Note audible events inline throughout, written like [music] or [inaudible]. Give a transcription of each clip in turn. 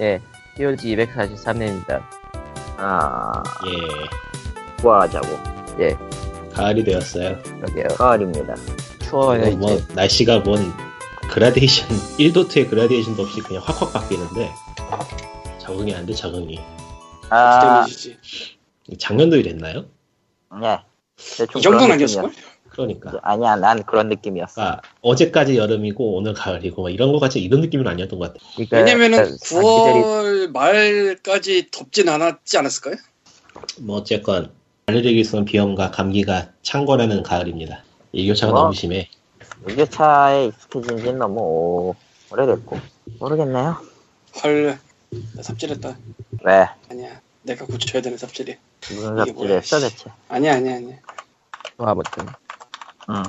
예, POG 243회입니다. 아, 예, 구하자고. 예, 가을이 되었어요. 그러게요. 가을입니다. 추워요, 뭐, 이제. 뭐 날씨가 뭔 그라데이션 [laughs] 1도트의 그라데이션도 없이 그냥 확확 바뀌는데 적응이 안 돼 적응이. 아. 작년도 이랬나요? 네. 대충 이 정도는 그런 아니었을 걸? 그러니까. 아니야, 난 그런 느낌이었어. 아, 어제까지 여름이고 오늘 가을이고 막 이런 거 같이 이런 느낌은 아니었던 것 같아. 그러니까 왜냐면은 약간 장기들이 9월 말까지 덥진 않았지 않았을까요? 뭐 어쨌건 알레르기성 비염과 감기가 창궐하는 가을입니다. 일교차가 뭐? 너무 심해. 유교차에 익숙해진 지는 너무 오- 오래됐고. 모르겠네요. 헐, 나 삽질했다. 왜? 아니야, 내가 고쳐야 되는 삽질이. 무슨 씨. 대체? 아니야, 아니야, 아니야. 뭐 아무튼. 응.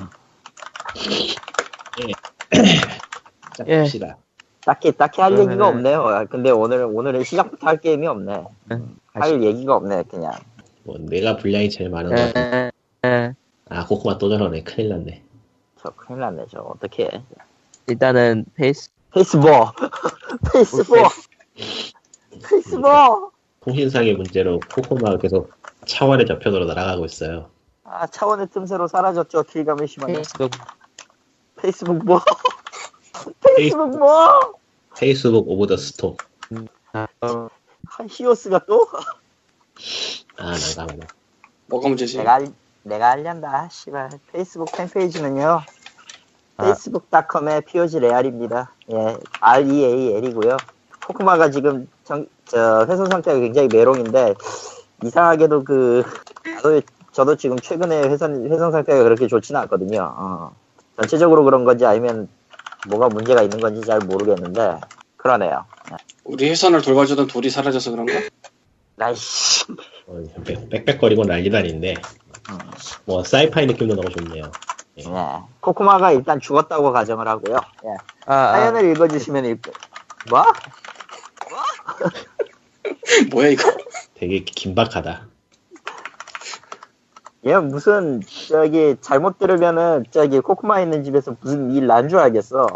[coughs] 자, 예. 봅시다. 딱히, 딱히 할 그러면은- 얘기가 없네요. 아, 근데 오늘, 오늘은 시작부터 할 게임이 없네. 응, 할 얘기가 없네, 그냥. 뭐 내가 분량이 제일 많은 같아. 에, 에, 아 코코마 또 저러네. 큰일 났네. 저 큰일 났네, 저. 어떡해. 일단은 페이스, 페이스북! 페이스북! 페이스북! 통신상의 문제로 코코마가 계속 차원의 저편으로 날아가고 있어요. 아, 차원의 틈새로 사라졌죠, 길감이 심하게. 페이스북, 페이스북 뭐? [laughs] 페이스북 뭐? 페이스북 of the Storm. 어, 아, 히오스가 또? 아 난감하네. 뭐가 문제지? 내가 알, 내가 알련다. 씨발. 페이스북 팬페이지는요. 아. 페이스북.com의 POG 레알입니다. 예, REAL이고요. 코코마가 지금 정, 저 회선 상태가 굉장히 메롱인데 이상하게도 그 저도, 저도 지금 최근에 회선 회선 상태가 그렇게 좋지는 않거든요. 어. 전체적으로 그런 건지 아니면 뭐가 문제가 있는 건지 잘 모르겠는데 그러네요. 우리 회선을 돌봐주던 돌이 사라져서 그런가? 나이씨. [laughs] 어, 빽- 빽빽거리고 난리도 아닌데 음. 뭐 사이파이 느낌도 너무 좋네요. 예. 코코마가 일단 죽었다고 가정을 하고요. 예. 아, 아, 사연을 읽어주시면 읽... 뭐? [laughs] 뭐야 이거? 되게 긴박하다. 얘 무슨 저기 잘못 들으면은 저기 코코마 있는 집에서 무슨 일 난 줄 알겠어.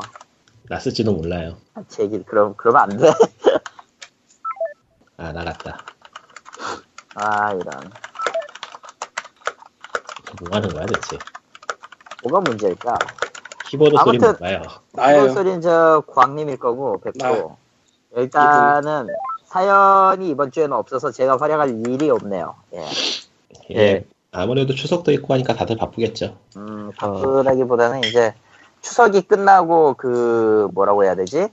났을지도 몰라요. 아, 제 얘기 그럼 그러면 안 돼. 아 나갔다. 아 이런 뭐 하는 거야 대체? 뭐가 문제일까? 키보드 소리 뭔가요? 나예요. 소리는 저 광님일 거고 백호. 일단은 사연이 이번 주에는 없어서 제가 활약할 일이 없네요. 예. 예. 예. 아무래도 추석도 있고 하니까 다들 바쁘겠죠. 음 바쁘다기보다는 이제 추석이 끝나고 그 뭐라고 해야 되지?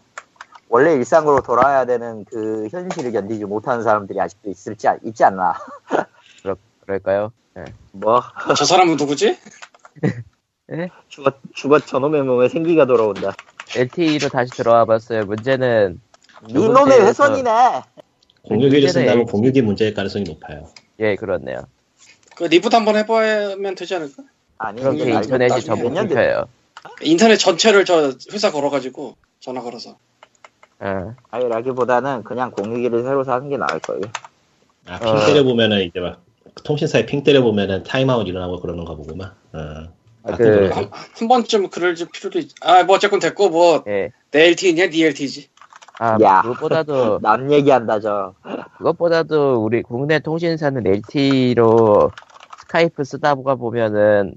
원래 일상으로 돌아와야 되는 그 현실을 견디지 못하는 사람들이 아직도 있을지 아- 있지 않나? [laughs] 그럴까요? 뭐저 사람은 누구지? 죽었 죽었 저놈의 몸에 생기가 돌아온다. LTE로 다시 들어와 봤어요. 문제는 이놈의 회선이네. 공유기를 쓴다면. 공유기 문제일 가능성이 높아요. 예, 그렇네요. 그 reboot 한번 해보면 되지 않을까? 아니 이게 날- 인터넷이 나중에 전부 몇년 됐- 끊겨요. 인터넷 전체를 저 회사 걸어가지고 전화 걸어서. 아, 아니라기보다는 그냥 공유기를 새로 사는 게 나을 거예요. 아, ping 어. 때려 보면은 이제 막 통신사에 ping 때려 보면은 타임아웃 일어나고 그러는가 보구만. 어. 아, 그-. 한, 한 번쯤 그럴 필요도 있. 아, 뭐 어쨌건 됐고 뭐 예. 네 LTE지. 아, 야. 그것보다도 남 얘기한다 저. 그것보다도 우리 국내 통신사는 LTE로 스카이프 쓰다 보가 보면은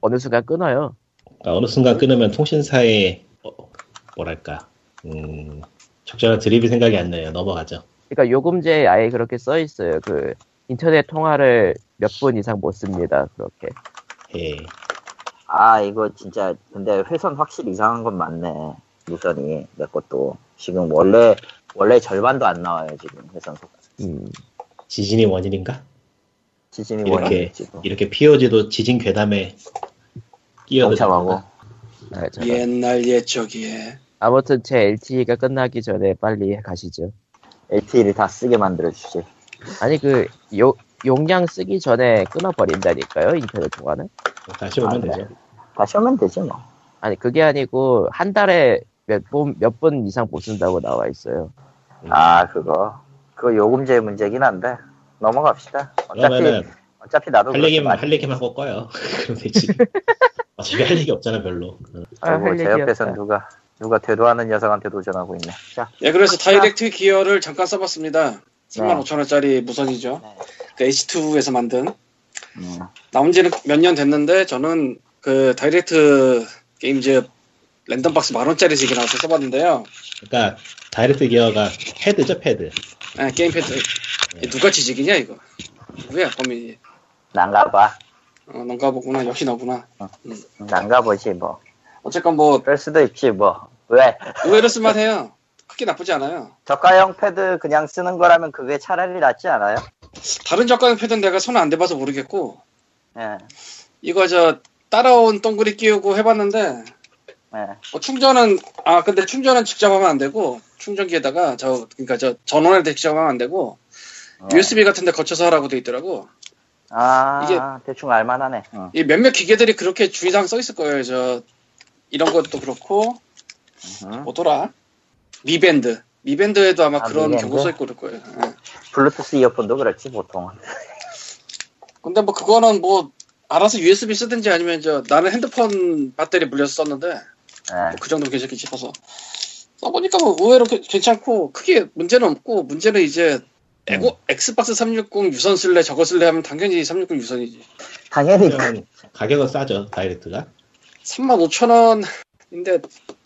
어느 순간 끊어요. 그러니까 어느 순간 끊으면 통신사에 어, 뭐랄까 음, 적절한 드립이 생각이 안 나요. 넘어가죠. 그러니까 요금제에 아예 그렇게 써 있어요. 그 인터넷 통화를 몇 분 이상 못 씁니다. 그렇게. 예. 아 이거 진짜 근데 회선 확실히 이상한 건 맞네. 무선이 내 것도 지금 원래 원래 절반도 안 나와요 지금 회선 속. 음. 지진이 원인인가? 지진이 이렇게 이렇게 POG도 지진 괴담에 끼어들고. 아. 옛날 옛적이에. 아무튼 제 LTE가 끝나기 전에 빨리 가시죠. LTE를 다 쓰게 만들어 주지. 아니 그 요, 용량 쓰기 전에 끊어버린다니까요 인터넷 통화는. 다시 오면 아, 네. 되죠. 다시 오면 되지 뭐. 아니 그게 아니고 한 달에 몇분몇 분 이상 못 쓴다고 나와 있어요. 음. 아 그거 그거 요금제 문제긴 한데 넘어갑시다. 어차피 그러면은 어차피 나도 할 얘기만 할 얘기만 하고 꺼요. [laughs] 그럼 되지. 어차피 할 얘기 없잖아 별로. 어. 아, 그리고 할 제. 옆에선 누가 누가 되도하는 녀석한테 도전하고 있네. 자, 예, 그래서 다이렉트 기어를 잠깐 써봤습니다. 35,000원짜리 무선이죠. 네. 그 H2에서 만든. 음, 나온 지는 몇 년 됐는데, 저는 그 다이렉트 게임즈 random box 만원짜리 지게 나와서 써봤는데요. 그러니까 다이렉트 기어가 패드죠 패드. 예, 게임 패드. 이 누가 지식이냐, 이거? 누구야, 범인이. 난가봐. 어, 넌가 보구나. 역시 너구나. 난가보지 뭐. 어쨌건 뭐, 그럴 수도 있지 뭐. 왜? 의외로 쓸만해요. 크게 나쁘지 않아요. 저가형 패드 그냥 쓰는 거라면 그게 차라리 낫지 않아요? 다른 저가형 패드는 내가 손 안 대봐서 모르겠고, 예, 이거 저, 따라온 동그리 끼우고 해봤는데, 예. 뭐 충전은 아 근데 충전은 직접 하면 안 되고 충전기에다가 저 그러니까 저 전원할 때 직접 하면 안 되고 어. USB 같은 데 거쳐서 하라고 돼 있더라고. 아, 이게- 대충 알만하네. 어. 이 몇몇 기계들이 그렇게 주의사항 써 있을 거예요. 저 이런 것도 그렇고 음. 뭐더라 미밴드 미밴드에도 아마 아, 그런 미밴드? 경고 써 있고 그럴 거예요. 예. 블루투스 이어폰도 그렇지 보통. 근데 뭐 그거는 뭐 알아서 USB 쓰든지 아니면 저 나는 핸드폰 배터리 물려서 썼는데 예. 뭐그 정도 괜찮게 싶어서 써보니까 뭐 의외로 게- 괜찮고 크게 문제는 없고 문제는 이제 에고 엑스박스 360 유선 쓸래 저거 쓸래 하면 당연히 360 유선이지 당연히 그러면 가격은 싸죠 다이렉트가. 35,000원인데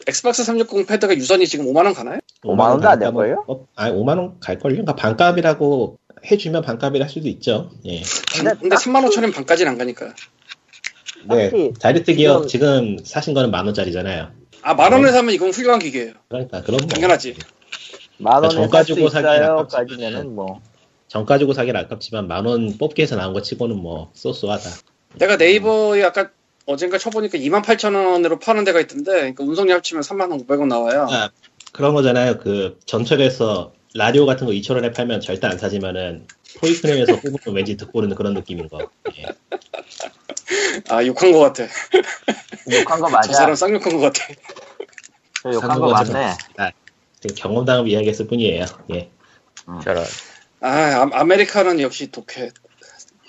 엑스박스 360 패드가 유선이 지금 5만 원 가나요? 5만 원도 안될 반값은- 걸요? 어, 아니 5만 원 갈 걸요? 그러니까 반값이라고 해주면 반값이라 할 수도 있죠. 예. 근데 근데 35,000원 반까지는 안 가니까 네. 다이렉트 기어 지금- 지금 사신 거는 만 원짜리잖아요. 아 만 원에 사면 이건 훌륭한 기계예요 그러니까 그럼 뭐 당연하지 만 원에 정살수 있어요. 까지면은 뭐. 정 가지고 사기는 아깝지만 만 원 뽑기 해서 나온 거 치고는 뭐 so so하다. 내가 네이버에 아까 어젠가 쳐보니까 28,000원으로 파는 데가 있던데 그러니까 운송료 합치면 35,500원 나와요 아, 그런 거잖아요. 그 전철에서 라디오 같은 거 2천 원에 팔면 절대 안 사지만은 toy crane에서 뽑으면 왠지 듣고 오는 그런 느낌인 거. 예. 아 욕한 거 같아 욕한 거저 맞아. 사람 쌍욕한 거 같아 저 욕한 거. 맞네. 그 경험담을 이야기했을 뿐이에요. 예. 저런. 아 아, 아메리카는 역시 독해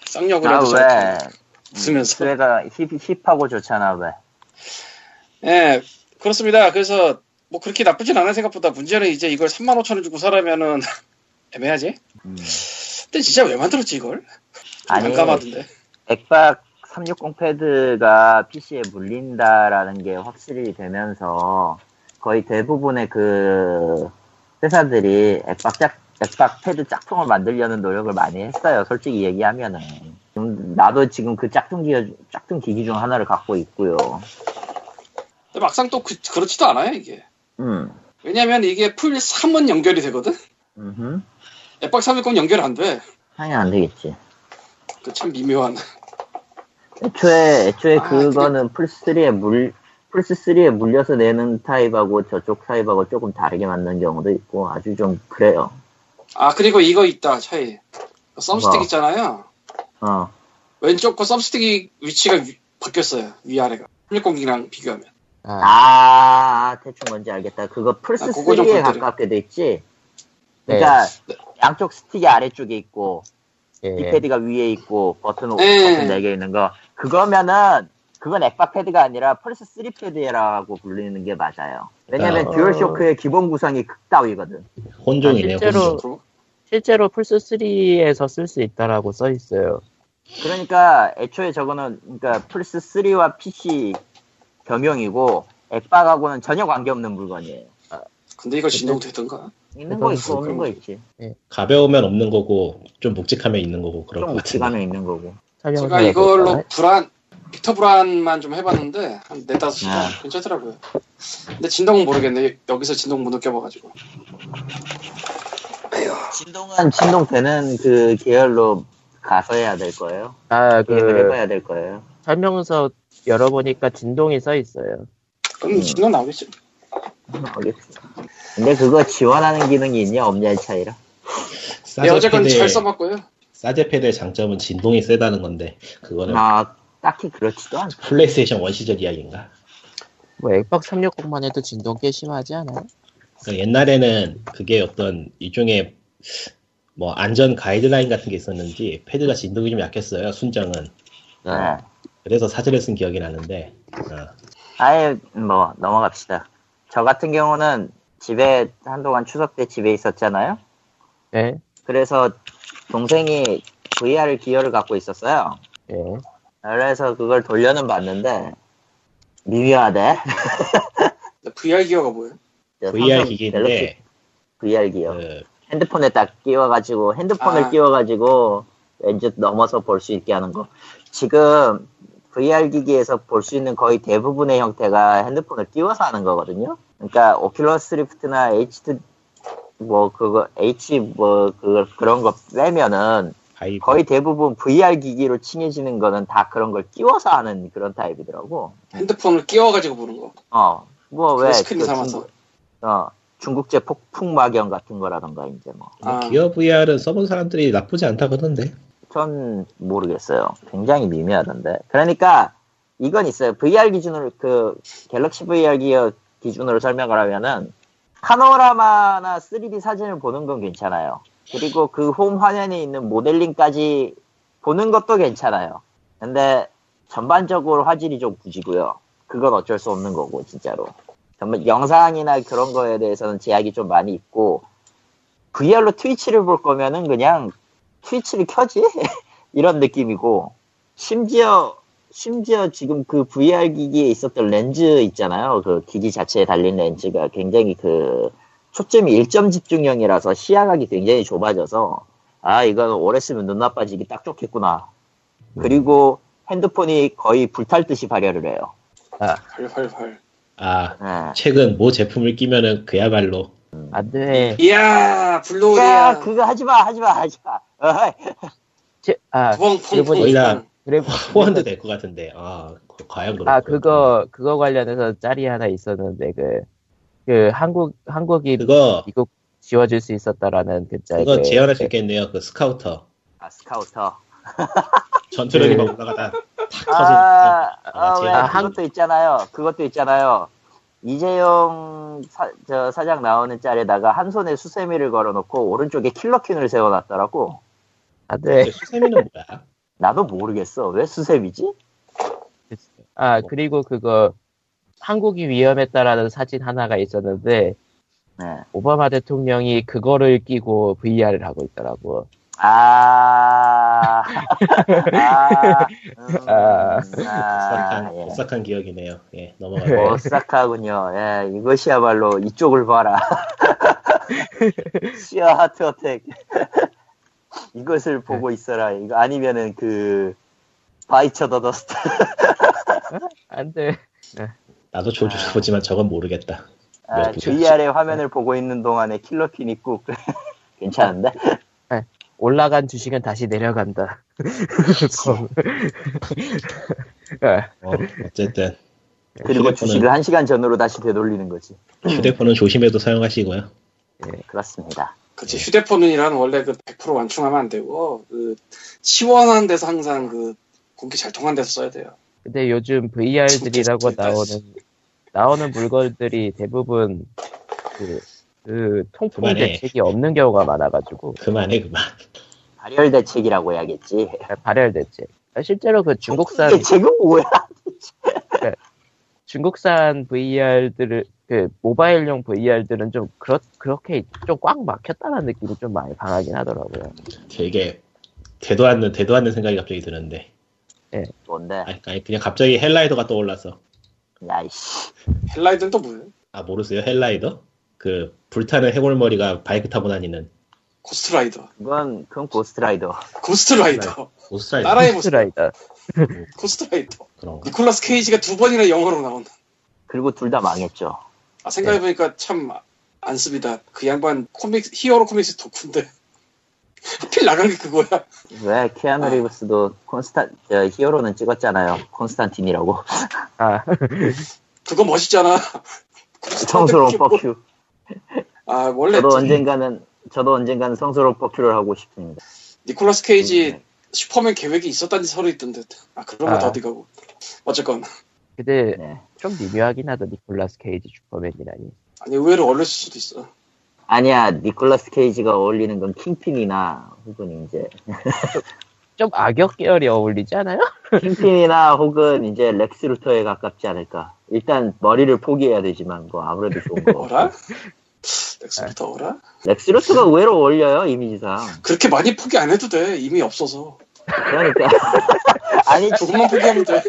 쌍욕을 아 왜? 웃으면서 스웨가 힙, 힙하고 좋잖아 왜? 예, 그렇습니다. 그래서 뭐 그렇게 나쁘진 않은 생각보다 문제는 이제 이걸 3만 5천 원 주고 사려면은 [laughs] 애매하지? 음. 근데 진짜 왜 만들었지 이걸? 아니 난감하던데. 액박 360 패드가 PC에 물린다라는 게 확실히 되면서 거의 대부분의 그 회사들이 액박 짝 액박 패드 짝퉁을 만들려는 노력을 많이 했어요. 솔직히 얘기하면은 좀 나도 지금 그 짝퉁 기 짝퉁 기기 중 하나를 갖고 있고요. 근데 막상 또 그, 그렇지도 않아요 이게. 음, 왜냐면 이게 플스 3은 연결이 되거든. 음, 액박 360 연결 안 돼. 당연히 안 되겠지. 그 참 미묘한. 애초에 애초에 아, 그거는 플스 3에 물 플스 3에 물려서 내는 타입하고 저쪽 타입하고 조금 다르게 만든 경우도 있고 아주 좀 그래요. 아 그리고 이거 있다 차이. 그 thumbstick 뭐? 있잖아요. 어, 왼쪽 거 thumbstick이 위치가 위- 바뀌었어요. 위아래가. 360이랑 비교하면. 아, 아 대충 뭔지 알겠다. 그거 플스 아, 그거 좀 3에 부탁드려. 가깝게 돼 있지. 그러니까 네. 양쪽 스틱이 아래쪽에 있고 예. D 패드가 위에 있고 버튼 네. 버튼 4개 있는 거 그거면은 그건 액박 패드가 아니라 플스 3 패드라고 불리는 게 맞아요. 왜냐면 어. 듀얼 쇼크의 기본 구성이 그따위거든. 혼종이네요. 아, 실제로- 혼종. 실제로 플스 3에서 쓸 수 있다라고 써 있어요. 그러니까 애초에 저거는 그러니까 플스 3와 PC 겸용이고 액박하고는 전혀 관계없는 물건이에요. 근데 이거 진동되던가? 있는 거 있고 없는 거 있지. 가벼우면 없는 거고 좀 묵직하면 있는 거고 좀것 같은데. 묵직하면 있는 거고. 제가? 이걸로 불안 빅터 불안만 좀 해봤는데 한 네다섯 시간 아. 괜찮더라고요. 근데 진동은 모르겠네. 여기서 진동 못 느껴봐가지고. 진동은 진동 되는 그 계열로 가서 해야 될 거예요. 아, 게임을 그 해봐야 될 거예요. 설명서 열어보니까 진동이 써 있어요. 그럼 음. 진동 나오겠지. 알겠습니다. 근데 그거 지원하는 기능이 있냐 없냐의 차이라. 네, 어쨌건 사제패드의- 잘 써봤고요. 사제패드의 장점은 진동이 세다는 건데 그거는 아 딱히 그렇지도 않죠. 플레이스테이션 원 시절 이야기인가? 뭐 액박 360만 해도 진동 꽤 심하지 않아요? 그러니까 옛날에는 그게 어떤 일종의 뭐 안전 가이드라인 같은 게 있었는지 패드가 진동이 좀 약했어요 순정은 네. 그래서 사제를 쓴 기억이 나는데 어. 아예 뭐 넘어갑시다. 저 같은 경우는 집에 한동안 추석 때 집에 있었잖아요. 예, 그래서 동생이 VR 기어를 갖고 있었어요. 예. 그래서 그걸 돌려는 봤는데 미묘하대. VR 기어가 뭐예요? VR 기기인데 VR gear. 그 핸드폰에 딱 끼워가지고 핸드폰을 아. 끼워가지고 렌즈 넘어서 볼 수 있게 하는 거. 지금 VR 기기에서 볼 수 있는 거의 대부분의 형태가 핸드폰을 끼워서 하는 거거든요. 그러니까 오큘러스 리프트나 H 뭐 그거 H 뭐그 그런 거 빼면은 바이브 거의 대부분 VR 기기로 친해지는 거는 다 그런 걸 끼워서 하는 그런 타입이더라고. 핸드폰을 끼워가지고 보는 거. 어, 뭐 왜 스크린 그 삼아서. 중국, 어, 중국제 폭풍마경 같은 거라던가 이제 뭐. 아. 기어 VR은 써본 사람들이 나쁘지 않다 그러던데. 전 모르겠어요. 굉장히 미묘하던데. 그러니까 이건 있어요. VR 기준으로 그 갤럭시 VR 기어 기준으로 설명을 하면은 파노라마나 3D 사진을 보는 건 괜찮아요. 그리고 그 홈 화면에 있는 모델링까지 보는 것도 괜찮아요. 근데 전반적으로 화질이 좀 부지고요. 그건 어쩔 수 없는 거고 진짜로. 정말 영상이나 그런 거에 대해서는 제약이 좀 많이 있고 VR로 트위치를 볼 거면은 그냥 트위치를 켜지? [laughs] 이런 느낌이고 심지어 심지어 지금 그 VR 기기에 있었던 렌즈 있잖아요. 그 기기 자체에 달린 렌즈가 굉장히 그 초점이 일점 집중형이라서 시야각이 굉장히 좁아져서 아 이건 오래 쓰면 눈 나빠지기 딱 좋겠구나. 그리고 핸드폰이 거의 불탈 듯이 발열을 해요. 헐헐헐. 아 예. 최근 모 제품을 끼면은 그야말로 안 돼. 이야 야 블루리야. 그거 하지 마 하지 마 하지마. 어이. 제- 아, 일본이 거의 다 그래, 포함도 될 것 같은데. 아 그- 과연 그렇 아, 그거, 그거 관련해서 짤이 하나 있었는데, 그, 그, 한국, 한국이 그거 미국 지워줄 수 있었다라는 그 짤. 그거 그- 재현할 수 있겠네요. 그 스카우터 아 스카우터. [laughs] 전투력이 네. 막 올라가다 탁 터지는. 아, 아, 아, 왜 제가 한- 그것도 있잖아요. 그것도 있잖아요. 이재용 사, 저 사장 나오는 짤에다가 한 손에 수세미를 걸어놓고 오른쪽에 킬러퀸을 세워놨더라고. 안 돼. 수세미는 뭐야? 나도 모르겠어. 왜 수세미지? 아, 그리고 그거, 한국이 위험했다라는 사진 하나가 있었는데, 네. 오바마 대통령이 그거를 끼고 VR을 하고 있더라고. 아, [laughs] 아, 음, 아. 아, 오싹한, 예. 오싹한 기억이네요. 예, 네. 넘어가고. 오싹하군요. 예, 이것이야말로 이쪽을 봐라. [laughs] 시아 하트 어택. [laughs] 이것을 보고 있어라. 이거 아니면은 그 바이처 더 더스트. 안 돼. 나도 조주를 보지만 저건 모르겠다. 아? VR의 화면을 보고 있는 동안에 킬러퀸 있고 [laughs] 괜찮은데? 올라간 주식은 다시 내려간다. 아, [laughs] 어, 어쨌든 그리고 휴대폰은- 주식을 한 시간 전으로 다시 되돌리는 거지. 휴대폰은 조심해도 사용하시고요. 그렇습니다. 그치 휴대폰이란 원래 그 100% 완충하면 안 되고 그 시원한 데서 항상 그 공기 잘 통한 데서 써야 돼요. 근데 요즘 VR들이라고 나오는 나오는 물건들이 대부분 그, 그 통풍 그만해. 대책이 없는 경우가 많아가지고 그만해 그만. 발열 대책이라고 해야겠지. 발열 대책. 아, 실제로 그 중국산 대책은 뭐야? 중국산 VR들을 그 모바일용 VR들은 좀 그렇 그렇게 좀 꽉 막혔다는 느낌이 좀 많이 강하긴 하더라고요. 되게 되도 않는 되도 않는 생각이 갑자기 드는데. 뭔데? 아니, 아니 그냥 갑자기 헬라이더가 떠올라서. 야이씨. 헬라이드는 또 뭐예요? 아 모르세요 헬라이더? 그 불타는 해골머리가 바이크 타고 다니는 고스트라이더. 그건 그건 고스트라이더. 고스트라이더. 고스트라이더 따라해보세요. 스라이더. 고스트라이더. 그런 거. 니콜라스 케이지가 두 번이나 영화로 나온다. 그리고 둘 다 망했죠. 아, 생각해보니까 참 안습이다. 그 양반 코믹, 히어로 comics 덕후인데. 하필 나간 게 그거야. 왜 키아누 리브스도 콘스탄 저, 히어로는 찍었잖아요. 콘스탄틴이라고. 아 [laughs] 그거 멋있잖아. 성스러운 fuck you. 아, 원래 저도 저- 언젠가는 저도 언젠가는 성스러운 fuck you를 하고 싶습니다. 니콜라스 케이지 네. 슈퍼맨 계획이 있었다는 설이 있던데. 아, 그런 건 아. 어디 가고. 어쨌건. 근데 네. 좀 미묘하긴 하다 니콜라스 케이지 슈퍼맨이라니. 아니, 의외로 어울렸을 수도 있어. 아니야 니콜라스 케이지가 어울리는 건 킹핀이나 혹은 이제 [laughs] 좀 악역 계열이 어울리지 않아요? [laughs] 킹핀이나 혹은 이제 렉스 루터에 가깝지 않을까. 일단 머리를 포기해야 되지만 뭐 아무래도 좋은 거. 어라? 렉스 루터 어라? 렉스 루터가 의외로 어울려요 이미지상. 그렇게 많이 포기 안 해도 돼. 이미 없어서. 그러니까 [laughs] 아니 조금만 포기하면 돼.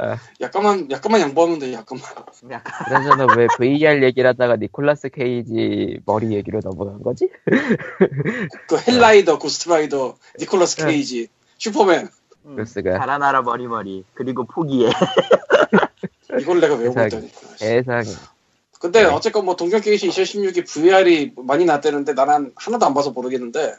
아. 약간만 약간만 양보하면 돼. 약간만. 약간 그래서 저는 왜 VR 얘기를 하다가 니콜라스 케이지 머리 얘기로 넘어간 거지? [laughs] 그 헬라이더, 고스트라이더, 니콜라스 네. 케이지, 슈퍼맨. 음, 글쓰가. 달아나라 머리머리 그리고 포기해. [laughs] 이걸 내가 외우고. 있다니까. 세상에. 근데 네. 어쨌건 뭐 동경 게임쇼 2016이 VR이 많이 났다는데 나는 하나도 안 봐서 모르겠는데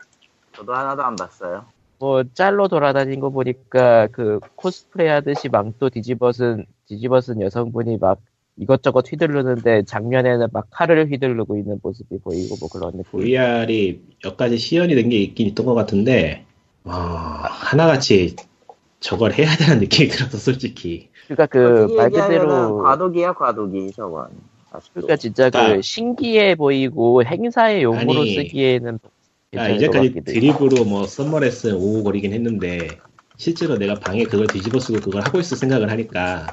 저도 하나도 안 봤어요. 뭐 짤로 돌아다닌 거 보니까 그 코스프레 하듯이 망토 뒤집어쓴 뒤집어쓴 여성분이 막 이것저것 휘두르는데 장면에는 막 칼을 휘두르고 있는 모습이 보이고 뭐 그런 느낌. VR이 몇 가지 시연이 된 게 있긴 있던 것 같은데 어, 하나같이 저걸 해야 되는 느낌이 들어서 솔직히 그러니까 그 솔직히 말 얘기하면은 그대로 과도기야 과도기 저건. 아직도. 그러니까 진짜 그 그러니까- 신기해 보이고 행사의 용으로 아니, 쓰기에는 아, 이제까지. 드립으로 뭐 썸머레슨 오고거리긴 했는데 실제로 내가 방에 그걸 뒤집어 쓰고 그걸 하고 있을 생각을 하니까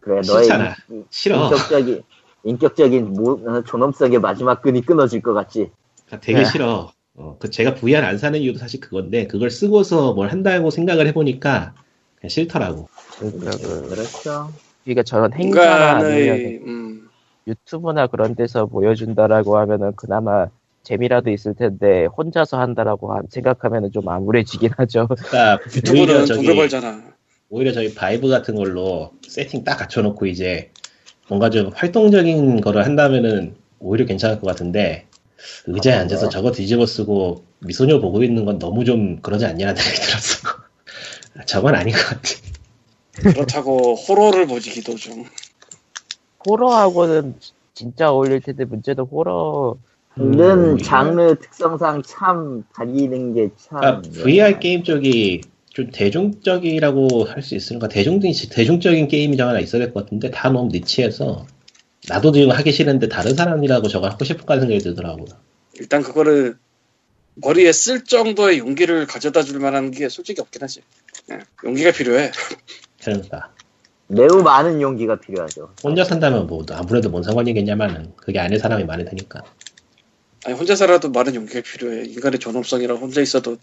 그래 싫잖아. 인, 싫어. 인격적인 인격적인 모, 어, 존엄성의 마지막 끈이 끊어질 것 같지. 그러니까 되게 네. 싫어. 어, 그 제가 VR 안 사는 이유도 사실 그건데 그걸 쓰고서 뭘 한다고 생각을 해보니까 그냥 싫더라고. 그러니까, 그, 그렇죠. 그러니까 저런 행사나 아니면 음, 유튜브나 그런 데서 보여준다라고 하면은 그나마 재미라도 있을 텐데 혼자서 한다라고 한- 생각하면은 좀 암울해지긴 하죠. 그러니까 오히려 유튜브는 돈을 벌잖아. 오히려 저희 바이브 같은 걸로 세팅 딱 갖춰놓고 이제 뭔가 좀 활동적인 거를 한다면은 오히려 괜찮을 것 같은데 의자에 아, 앉아서 네. 저거 뒤집어 쓰고 미소녀 보고 있는 건 너무 좀 그러지 않냐는 생각이 들었어. [laughs] 저건 아닌 것 같아. 그렇다고 호러를 보지 기도 좀. 호러하고는 진짜 어울릴 텐데 문제는 호러 이런 음, 장르 특성상 참 다니는 게 참. 그러니까 VR 게임 쪽이 좀 대중적이라고 할 수 있으니까 대중적인 대중적인 게임이 좀 하나 있어야 될 것 같은데 다 너무 니치해서 나도 지금 하기 싫은데 다른 사람이라고 저걸 하고 싶을까 생각이 들더라고. 일단 그거를 머리에 쓸 정도의 용기를 가져다 줄 만한 게 솔직히 없긴 하지. 예, 용기가 필요해. [laughs] 그러니까 매우 많은 용기가 필요하죠. 혼자 산다면 뭐 아무래도 뭔 상관이겠냐마는 그게 아닌 사람이 많을 테니까. 아니 혼자 살아도 많은 용기가 필요해. 인간의 존엄성이라 혼자 있어도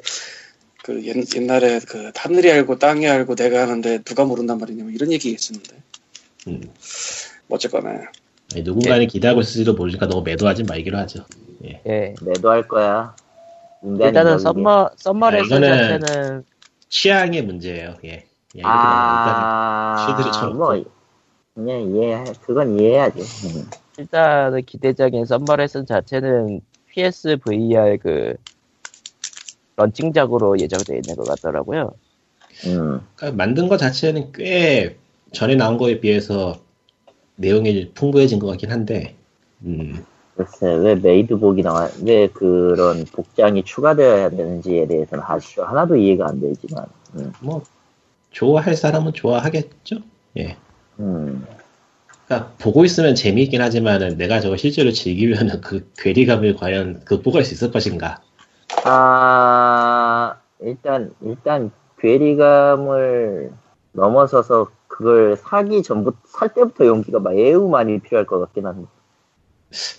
그 옛, 옛날에 그 하늘이 알고 땅이 알고 내가 하는데 누가 모른단 말이냐 뭐 이런 얘기 있었는데 음. 뭐 어쨌거나 아니, 누군가는 기대하고 있을지도 모르니까 너무 매도하지 말기로 하죠. 예. 예. 매도할 거야. 일단은. Summer Summer 아, 자체는 취향의 문제예요. 예. 예, 아. 뭐, 그냥 이해, 그건 이해해야지. 음. 일단은 기대작인 Summer Lesson 자체는 PS VR 그 런칭작으로 예정되어 있는 것 같더라고요. 음. 그러니까 만든 것 자체는 꽤 전에 나온 거에 비해서 내용이 풍부해진 것 같긴 한데, 음, 글쎄, 왜 메이드복이 나와, 왜 그런 복장이 추가되어야 되는지에 대해서는 아주 하나도 이해가 안 되지만, 음. 뭐 좋아할 사람은 좋아하겠죠. 예. 음. 그러니까 보고 있으면 재미있긴 하지만은 내가 저거 실제로 즐기면은 그 괴리감을 과연 극복할 수 있을 것인가? 아, 일단, 일단, 괴리감을 넘어서서 그걸 사기 전부터, 살 때부터 용기가 매우 많이 필요할 것 같긴 한데.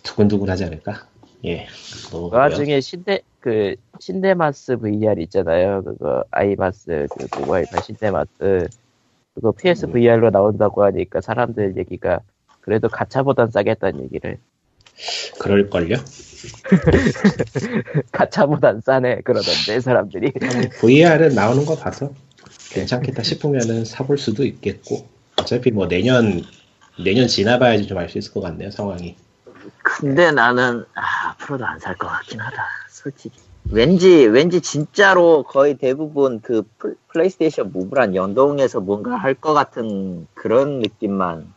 두근두근하지 않을까? 예. 그 뭐, 와중에 신데 그 신데마스 VR 있잖아요. 그거 아이마스 그 모바일 판 신데마스 그거 PS 음. VR로 나온다고 하니까 사람들 얘기가 그래도 가차보단 싸겠다는 얘기를 그럴걸요? [laughs] 가차보단 싸네 그러던데 사람들이 VR은 나오는 거 봐서 괜찮겠다 싶으면은 사볼 수도 있겠고 어차피 뭐 내년 내년 지나봐야지 좀 알 수 있을 것 같네요 상황이 근데 나는, 아, 앞으로도 안 살 것 같긴 하다. 솔직히. 왠지, 왠지 진짜로 거의 대부분 그 플- 플레이스테이션 무브랑 연동해서 뭔가 할 것 같은 그런 느낌만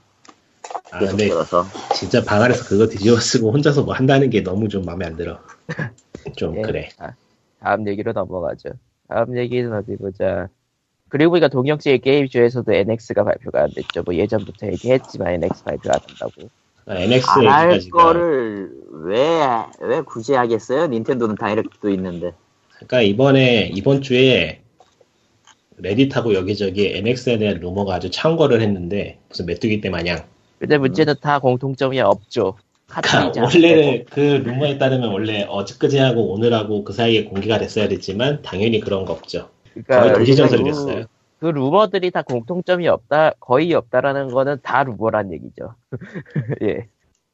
아 계속 들어서. 진짜 방 안에서 그거 뒤집어 쓰고 혼자서 뭐 한다는 게 너무 좀 마음에 안 들어 [laughs] 좀 예. 그래 아, 다음 얘기로 넘어가죠. 다음 얘기는 어디 보자. 그리고 보니까 동영지의 게임쇼에서도 NX가 발표가 안 됐죠. 뭐 예전부터 얘기했지만 NX 발표 안 한다고. 아, NX 안할 얘기가 지금 거를 왜, 왜 굳이 하겠어요? 닌텐도는 다이렉트도 있는데. 그러니까 이번에 이번 주에 레딧하고 여기저기 NX에 대한 루머가 아주 창궐을 했는데 무슨 메뚜기 때 마냥 근데 문제는 다 공통점이 없죠. 그러니까 원래 그 루머에 따르면 원래 어저께하고 오늘하고 그 사이에 공개가 됐어야 됐지만 당연히 그런 거 없죠. 거의 그러니까 도시전설이 그- 됐어요. 그 루머들이 다 공통점이 없다, 거의 없다라는 거는 다 루머란 얘기죠. [laughs] 예.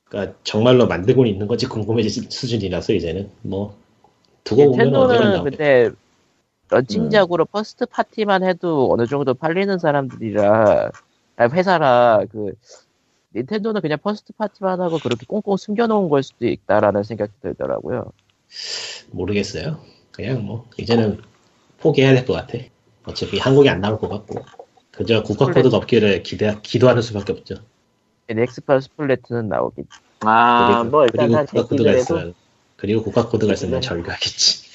그러니까 정말로 만들고 있는 건지 궁금해질 수준이라서 이제는 뭐 두고 보면 닌텐도는 나오겠다. 근데 런칭작으로 first party만 해도 어느 정도 팔리는 사람들이라 아니, 회사라 그 닌텐도는 그냥 first party만 하고 그렇게 꽁꽁 숨겨놓은 걸 수도 있다라는 생각이 들더라고요. 모르겠어요. 그냥 뭐 이제는 포기해야 될 것 같아. 어차피 한국에 안 나올 것 같고 그저 국가 코드가 없기를 기대 기도하는 수밖에 없죠. 넥스파 스플래트는 나오겠지. 아, 그리고, 뭐 일단 그리고 한 국가 코드가 있으면 그리고 국가 코드가 있으면 네. 절교하겠지.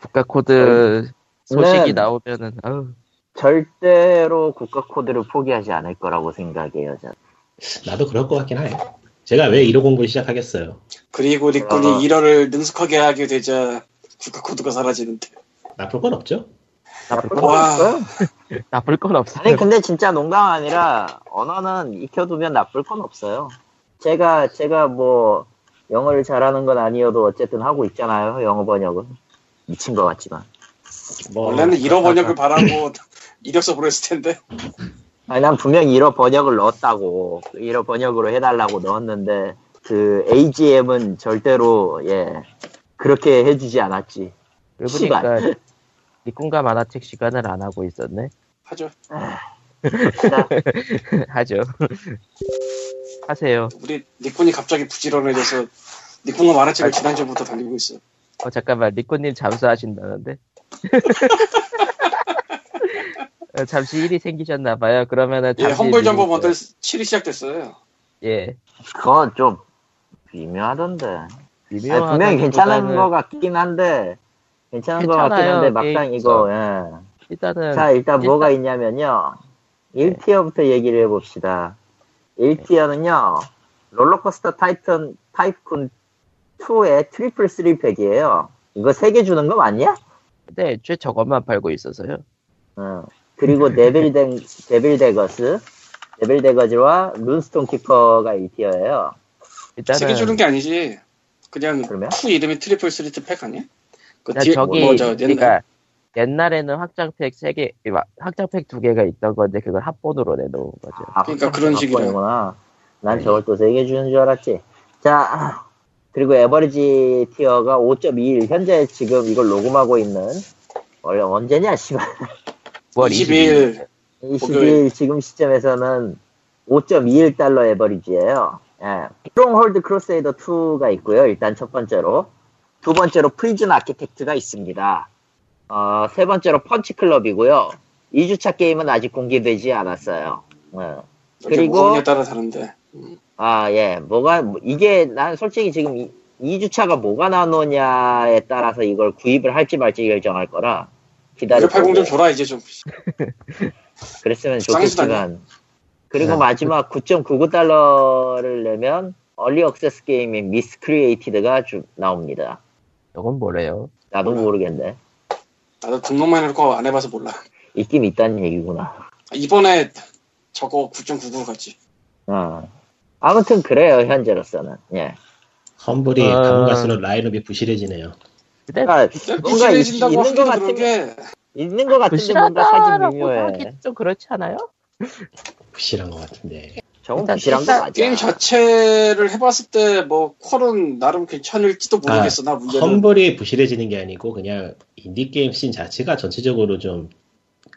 국가 코드 소식이 네. 나오면은 아우, 절대로 국가 코드를 포기하지 않을 거라고 생각해요. 저는. 나도 그럴 것 같긴 해. 제가 왜 1호 공부를 시작하겠어요. 그리고 리꾼이 어. 1화를 능숙하게 하게 되자 국가 코드가 사라지는데. 나쁠 건 없죠. 나쁠 나쁠 건. 없어요. [laughs] 나쁠 건 없어요. 아니 근데 진짜 농담 아니라 언어는 익혀두면 나쁠 건 없어요. 제가 제가 뭐 영어를 잘하는 건 아니어도 어쨌든 하고 있잖아요. 영어 번역은 미친 것 같지만. 뭐 원래는 1화 번역을 바라고 [laughs] 이력서 보냈을 텐데. 아니 난 분명 1어 번역을 넣었다고 1어 번역으로 해달라고 넣었는데 그 AGM은 절대로 예 그렇게 해주지 않았지. 그러고 보니까 니꾼과 만화책 시간을 안 하고 있었네. 하죠. 자, [laughs] 하죠. 하세요. 우리 니꾼이 갑자기 부지런해져서 니꾼과 만화책을 지난주부터 달리고 있어. 어 잠깐만 리코님 잠수하신다는데 [laughs] 어, 잠시 일이 생기셨나봐요 그러면은 예, 잠시 험블 미루고요. 모델 7이 시작됐어요. 예 그건 좀 미묘하던데. 미묘하다기보다는 분명히 괜찮은 것 같긴 한데 괜찮은 것 같긴 괜찮아요, 한데 막상 게임 이거 예. 일단은 자 일단 일단- 뭐가 있냐면요 1티어부터 얘기를 해봅시다 1티어는요 롤러코스터 타이탄 타이쿤 2의 트리플 3팩이에요 이거 3개 주는 거 맞냐? 근데 애초에 저것만 팔고 있어서요 어. 그리고 데빌 댕 [laughs] 데빌 데거스 데빌 데거즈와 룬스톤 키퍼가 1티어예요 일단은 세개 주는 게 아니지. 그냥 그러면? 푸 이름이 트리플 스리트 팩 아니야? 그 야, 뒤에 저기 뭐, 저 옛날 그러니까 옛날에는 확장팩 3개 확장팩 2개가 있던 건데 그걸 합본으로 내놓은 거죠 아, 그러니까 그런 식이라. 구나 난 저걸 또 3개 주는 줄 알았지. 자, 그리고 average tier가 5.21. 현재 지금 이걸 녹음하고 있는, 원래 언제냐, 씨발. 9월 22일 22일 지금 시점에서는 5.21달러 average예요 예. Stronghold Crusader 2가 있고요. 일단 첫 번째로. 두 번째로 Prison Architect가 있습니다. 어, 세 번째로 Punch Club이고요. 2주차 게임은 아직 공개되지 않았어요. 어. 그리고 그리고- 뭐냐에 따라 다른데. 아, 예. 뭐가, 뭐- 이게, 난 솔직히 지금 이, 2주차가 뭐가 나오느냐에 따라서 이걸 구입을 할지 말지 결정할 거라. 기다려. 1680 좀 줘라 이제 좀. [laughs] 그랬으면. 좋겠지만. 그리고 네. 마지막 9.99달러를 내면, early access 게임인 Miscreated가 주, 나옵니다. 이건 뭐래요 나도. 모르겠네. 나도 등록만 해놓고 안 해봐서 몰라. 있긴 있다는 얘기구나. 이번에 저거 9.99 같지. 어. 아무튼 그래요, 현재로서는. 예. 험블이 아. 가면 갈수록 라인업이 부실해지네요. 근데 뭔가 있- 부실해진다고 있는 것 같은 게 있는 것 같은데 뭔가 부실하다라고 미묘해. 좀 그렇지 않아요? 부실한 것 같은데. 저건 부실한 거 맞아. 게임 자체를 해봤을 때뭐 퀄은 나름 괜찮을지도 모르겠어. 나 문제는 Humble이 부실해지는 게 아니고 그냥 인디 게임 씬 자체가 전체적으로 좀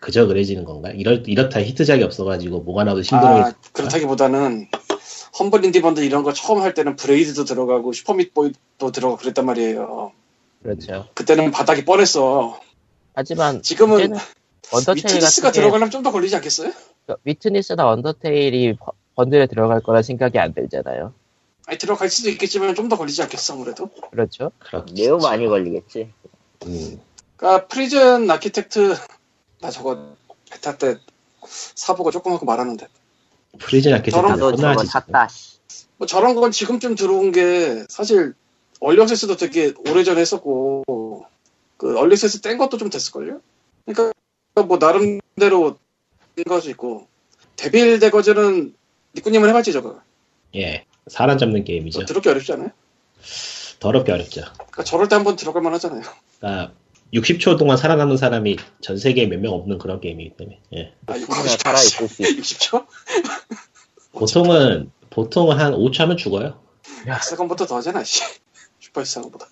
그저 그래지는 건가? 이럴 이렇다 히트작이 없어가지고 뭐가 나와도 심부름이 아 그렇다기보다는 Humble Indie Bundle 이런 거 처음 할 때는 Braid도 들어가고 Super Meat Boy도 들어가고 그랬단 말이에요. 그렇죠 그때는 바닥이 뻔했어. 하지만 지금은 Undertale Witness가 같은 게 들어가려면 좀 더 걸리지 않겠어요? Witness나 Undertale이 버- bundle에 들어갈 거라 생각이 안 들잖아요 아니 들어갈 수도 있겠지만 좀 더 걸리지 않겠어 아무래도. 그렇죠 그렇지. 매우 많이 걸리겠지. 음, 그러니까 Prison Architect 나 저거 베타 때 사보고 조금 하고 말하는데 Prison Architect 저런 혼나지. 샀다. 씨. 뭐 저런 건 지금쯤 들어온 게 사실 early access도 되게 오래전에 했었고 그 early access 뗀 것도 좀 됐을걸요? 그러니까 뭐 나름대로 인거수 있고 Devil Daggers는 니꾸님은 해봤지 저거 예. 사람 잡는 게임이죠. 저 더럽게 어렵지 않아요? 더럽게 어렵죠. 그러니까 저럴 때 한번 들어갈 만하잖아요 그러니까 60초 동안 살아남는 사람이 전 세계에 몇 명 없는 그런 게임이기 때문에. 예. 아 그냥 살아 있을 수있 60초? [laughs] 보통은 보통은 한 5초 하면 죽어요. Hexagon보다 더 하잖아 씨 [laughs] Super Hexagon보다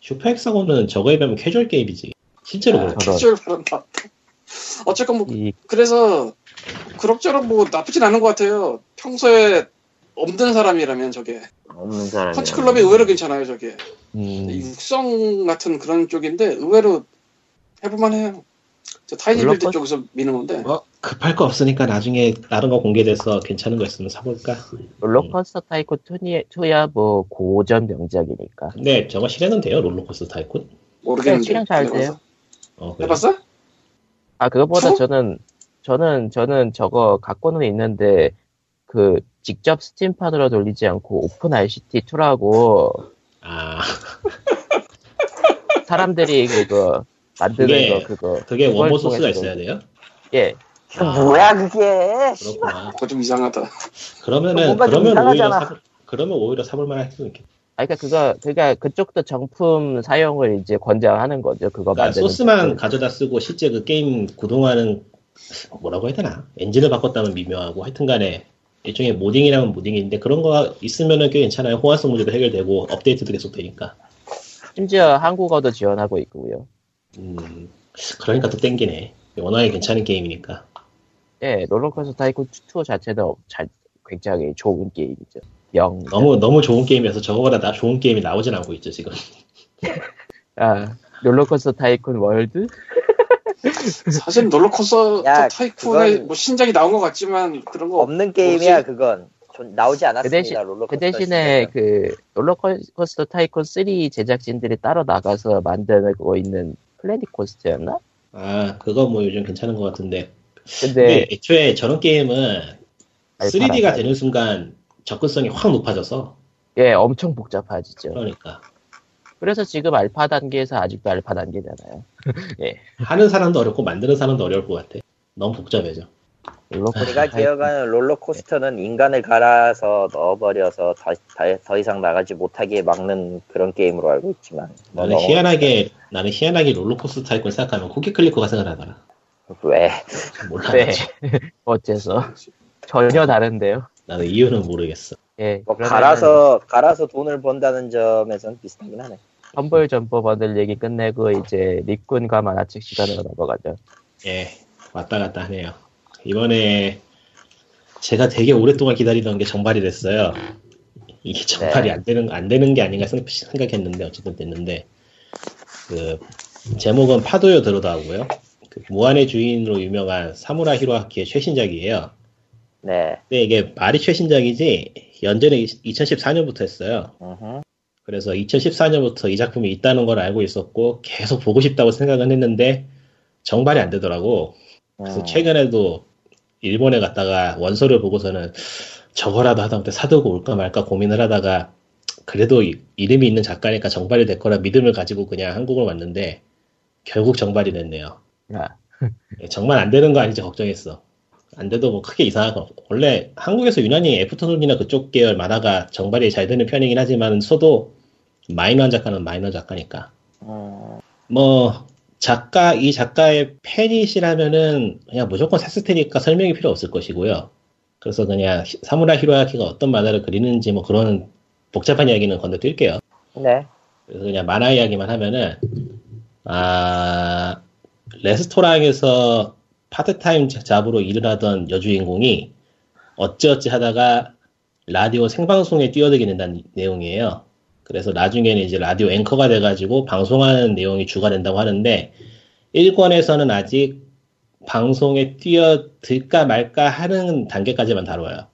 Super Hexagon은 저거에 비하면 캐주얼 게임이지. 실제로 아. 저런. 캐주얼 발언다 어쨌건 뭐 이 그래서 그럭저럭 뭐 나쁘진 않은 것 같아요 평소에 없는 사람이라면 저게 없는 사람이. Punch Club이 의외로 괜찮아요 저게 음, 육성 같은 그런 쪽인데 의외로 해볼만 해요 저 tinyBuild 물론 쪽에서 미는 건데 뭐 급할 거 없으니까 나중에 다른 거 공개돼서 괜찮은 거 있으면 사볼까. RollerCoaster Tycoon 2야 뭐 고전 명작이니까. 근데 저거 실행은 돼요 RollerCoaster Tycoon? 모르겠는데 네, 실행 잘. 돼요. 어? 해봤어? 아 그거보다 two? 저는 저는 저는 저거 갖고는 있는데 그 직접 Steam판으로 돌리지 않고 OpenRCT 2라고 아 사람들이 그거 만드는 그게- 거 그거 그게 원본 소스가 있어야 돼요? 예그 뭐야 그게? 그렇구나. 그거 좀 이상하다 그러면은 그러면 오히려. 사, 그러면 오히려 사볼만 할수 있겠다. 아 그러니까 그거 그러니까 그쪽도 정품 사용을 이제 권장하는 거죠 그거 그러니까 만드는 소스만. 가져다 쓰고 실제 그 게임 구동하는 뭐라고 해야 되나? 엔진을 바꿨다면 미묘하고 하여튼간에 일종의 모딩이라면 모딩인데 그런 거 있으면은 꽤 괜찮아요. 호환성 문제도 해결되고 업데이트도 계속 되니까. 심지어 한국어도 지원하고 있고요. 음 그러니까 또 땡기네. 워낙에 괜찮은 게임이니까. 예 RollerCoaster Tycoon 2 자체도 잘 굉장히 좋은 게임이죠. 영. 너무 너무 좋은 게임이어서 저거보다 나 좋은 게임이 나오진 않고 있죠 지금. [laughs] 아 RollerCoaster Tycoon World 사실 롤러코스터 야, Tycoon의 뭐 신작이 나온 것 같지만 그런 거 없는 게임이야 뭐지? 그건. 전- 나오지 않았습니다. 그 대신 롤러코스터 그 대신에 시대는. 그 RollerCoaster Tycoon 3 제작진들이 따로 나가서 만들고 있는 Planet Coaster였나? 아 그거 뭐 요즘 괜찮은 것 같은데 근데 근데 애초에 저런 게임은 알파라 3D가 가지고. 되는 순간 접근성이 확 높아져서 예 엄청 복잡해지죠. 그러니까 그래서 지금 알파 단계에서 아직도 알파 단계잖아요. [laughs] 하는 사람도 어렵고 만드는 사람도 어려울 것 같아. 너무 복잡해져. 제가 타이쿤 기억하는 롤러코스터는 인간을 갈아서 넣어버려서 더, 더, 더 이상 나가지 못하게 막는 그런 게임으로 알고 있지만 뭐 나는 희한하게 나는 희한하게 롤러코스터 타입을 생각하면 Cookie Clicker가 생각나더라. 왜 몰라. 네. [laughs] 어째서 전혀 다른데요. 나는 이유는 모르겠어. 예, 뭐 갈아서 갈아서 돈을 번다는 점에선 비슷하긴 하네. Humble Jumbo Bundle 얘기 끝내고 이제 리꾼과 만화책 시간으로 넘어가죠. 예, 왔다 갔다 하네요. 이번에 제가 되게 오랫동안 기다리던 게 정발이 됐어요. 이게 정발이 네. 안 되는 안 되는 게 아닌가 생- 생각했는데 어쨌든 됐는데 그 제목은 파도요 드로다고요. 그 무한의 주인으로 유명한 사무라 히로아키의 최신작이에요. 네. 근데 이게 말이 최신작이지 연전에 2014년부터 했어요. 음흠. 그래서 2014년부터 이 작품이 있다는 걸 알고 있었고 계속 보고 싶다고 생각은 했는데 정발이 안 되더라고. 그래서 음. 최근에도 일본에 갔다가 원서를 보고서는 저거라도 하다못해 사두고 올까 말까 고민을 하다가 그래도 이- 이름이 있는 작가니까 정발이 될 거라 믿음을 가지고 그냥 한국을 왔는데 결국 정발이 됐네요. 아, 예, 정말 안 되는 거 아닌지 걱정했어. 안 돼도 뭐 크게 이상한 거. 원래 한국에서 유난히 애프터눈이나 그쪽 계열 만화가 정발이 잘 되는 편이긴 하지만 소도 마이너한 작가는 마이너 작가니까. 음, 뭐 작가 이 작가의 팬이시라면은 그냥 무조건 샀을 테니까 설명이 필요 없을 것이고요. 그래서 그냥 히- 사무라 히로야키가 어떤 만화를 그리는지 뭐 그런 복잡한 이야기는 건너뛸게요. 네. 그래서 그냥 만화 이야기만 하면은 아 레스토랑에서 파트타임 잡으로 일을 하던 여주인공이 어찌어찌 하다가 라디오 생방송에 뛰어들게 된다는 내용이에요. 그래서 나중에는 이제 라디오 앵커가 돼가지고 방송하는 내용이 주가 된다고 하는데 1권에서는 아직 방송에 뛰어들까 말까 하는 단계까지만 다뤄요.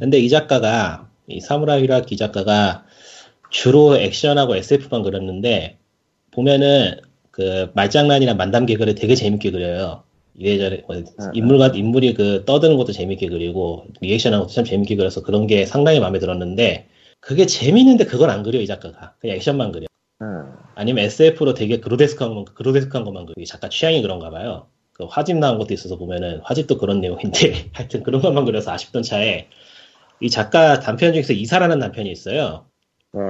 근데 이 작가가 이 사무라 히라키 작가가 주로 액션하고 SF만 그렸는데 보면은 그 말장난이나 만담 개그를 되게 재밌게 그려요. 이래저래 뭐 인물과 인물이 그 떠드는 것도 재밌게 그리고 리액션하는 것도 참 재밌게 그려서 그런 게 상당히 마음에 들었는데 그게 재밌는데 그걸 안 그려 이 작가가 그냥 액션만 그려. 음. 아니면 SF로 되게 그로데스크한 거, 그로데스크한 것만 이 작가 취향이 그런가 봐요. 그 화집 나온 것도 있어서 보면은 화집도 그런 내용인데 [laughs] 하여튼 그런 것만 그려서 아쉽던 차에 이 작가 단편 중에서 이사라는 단편이 있어요. 네.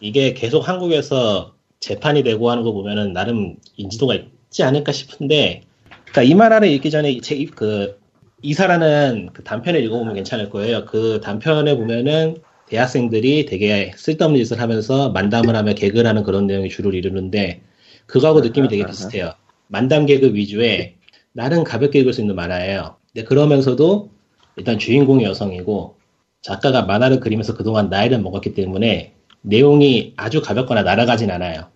이게 계속 한국에서 재판이 되고 하는 거 보면은 나름 인지도가 있지 않을까 싶은데, 그러니까 이 만화를 읽기 전에 제 그 이사라는 그 단편을 읽어보면 괜찮을 거예요. 그 단편에 보면은 대학생들이 되게 쓸데없는 짓을 하면서 만담을 하며 개그를 하는 그런 내용이 주를 이루는데 그거하고 느낌이 되게 비슷해요. 만담 개그 위주의 나름 가볍게 읽을 수 있는 만화예요. 근데 그러면서도 일단 주인공이 여성이고 작가가 만화를 그리면서 그동안 나이를 먹었기 때문에 내용이 아주 가볍거나 날아가진 않아요.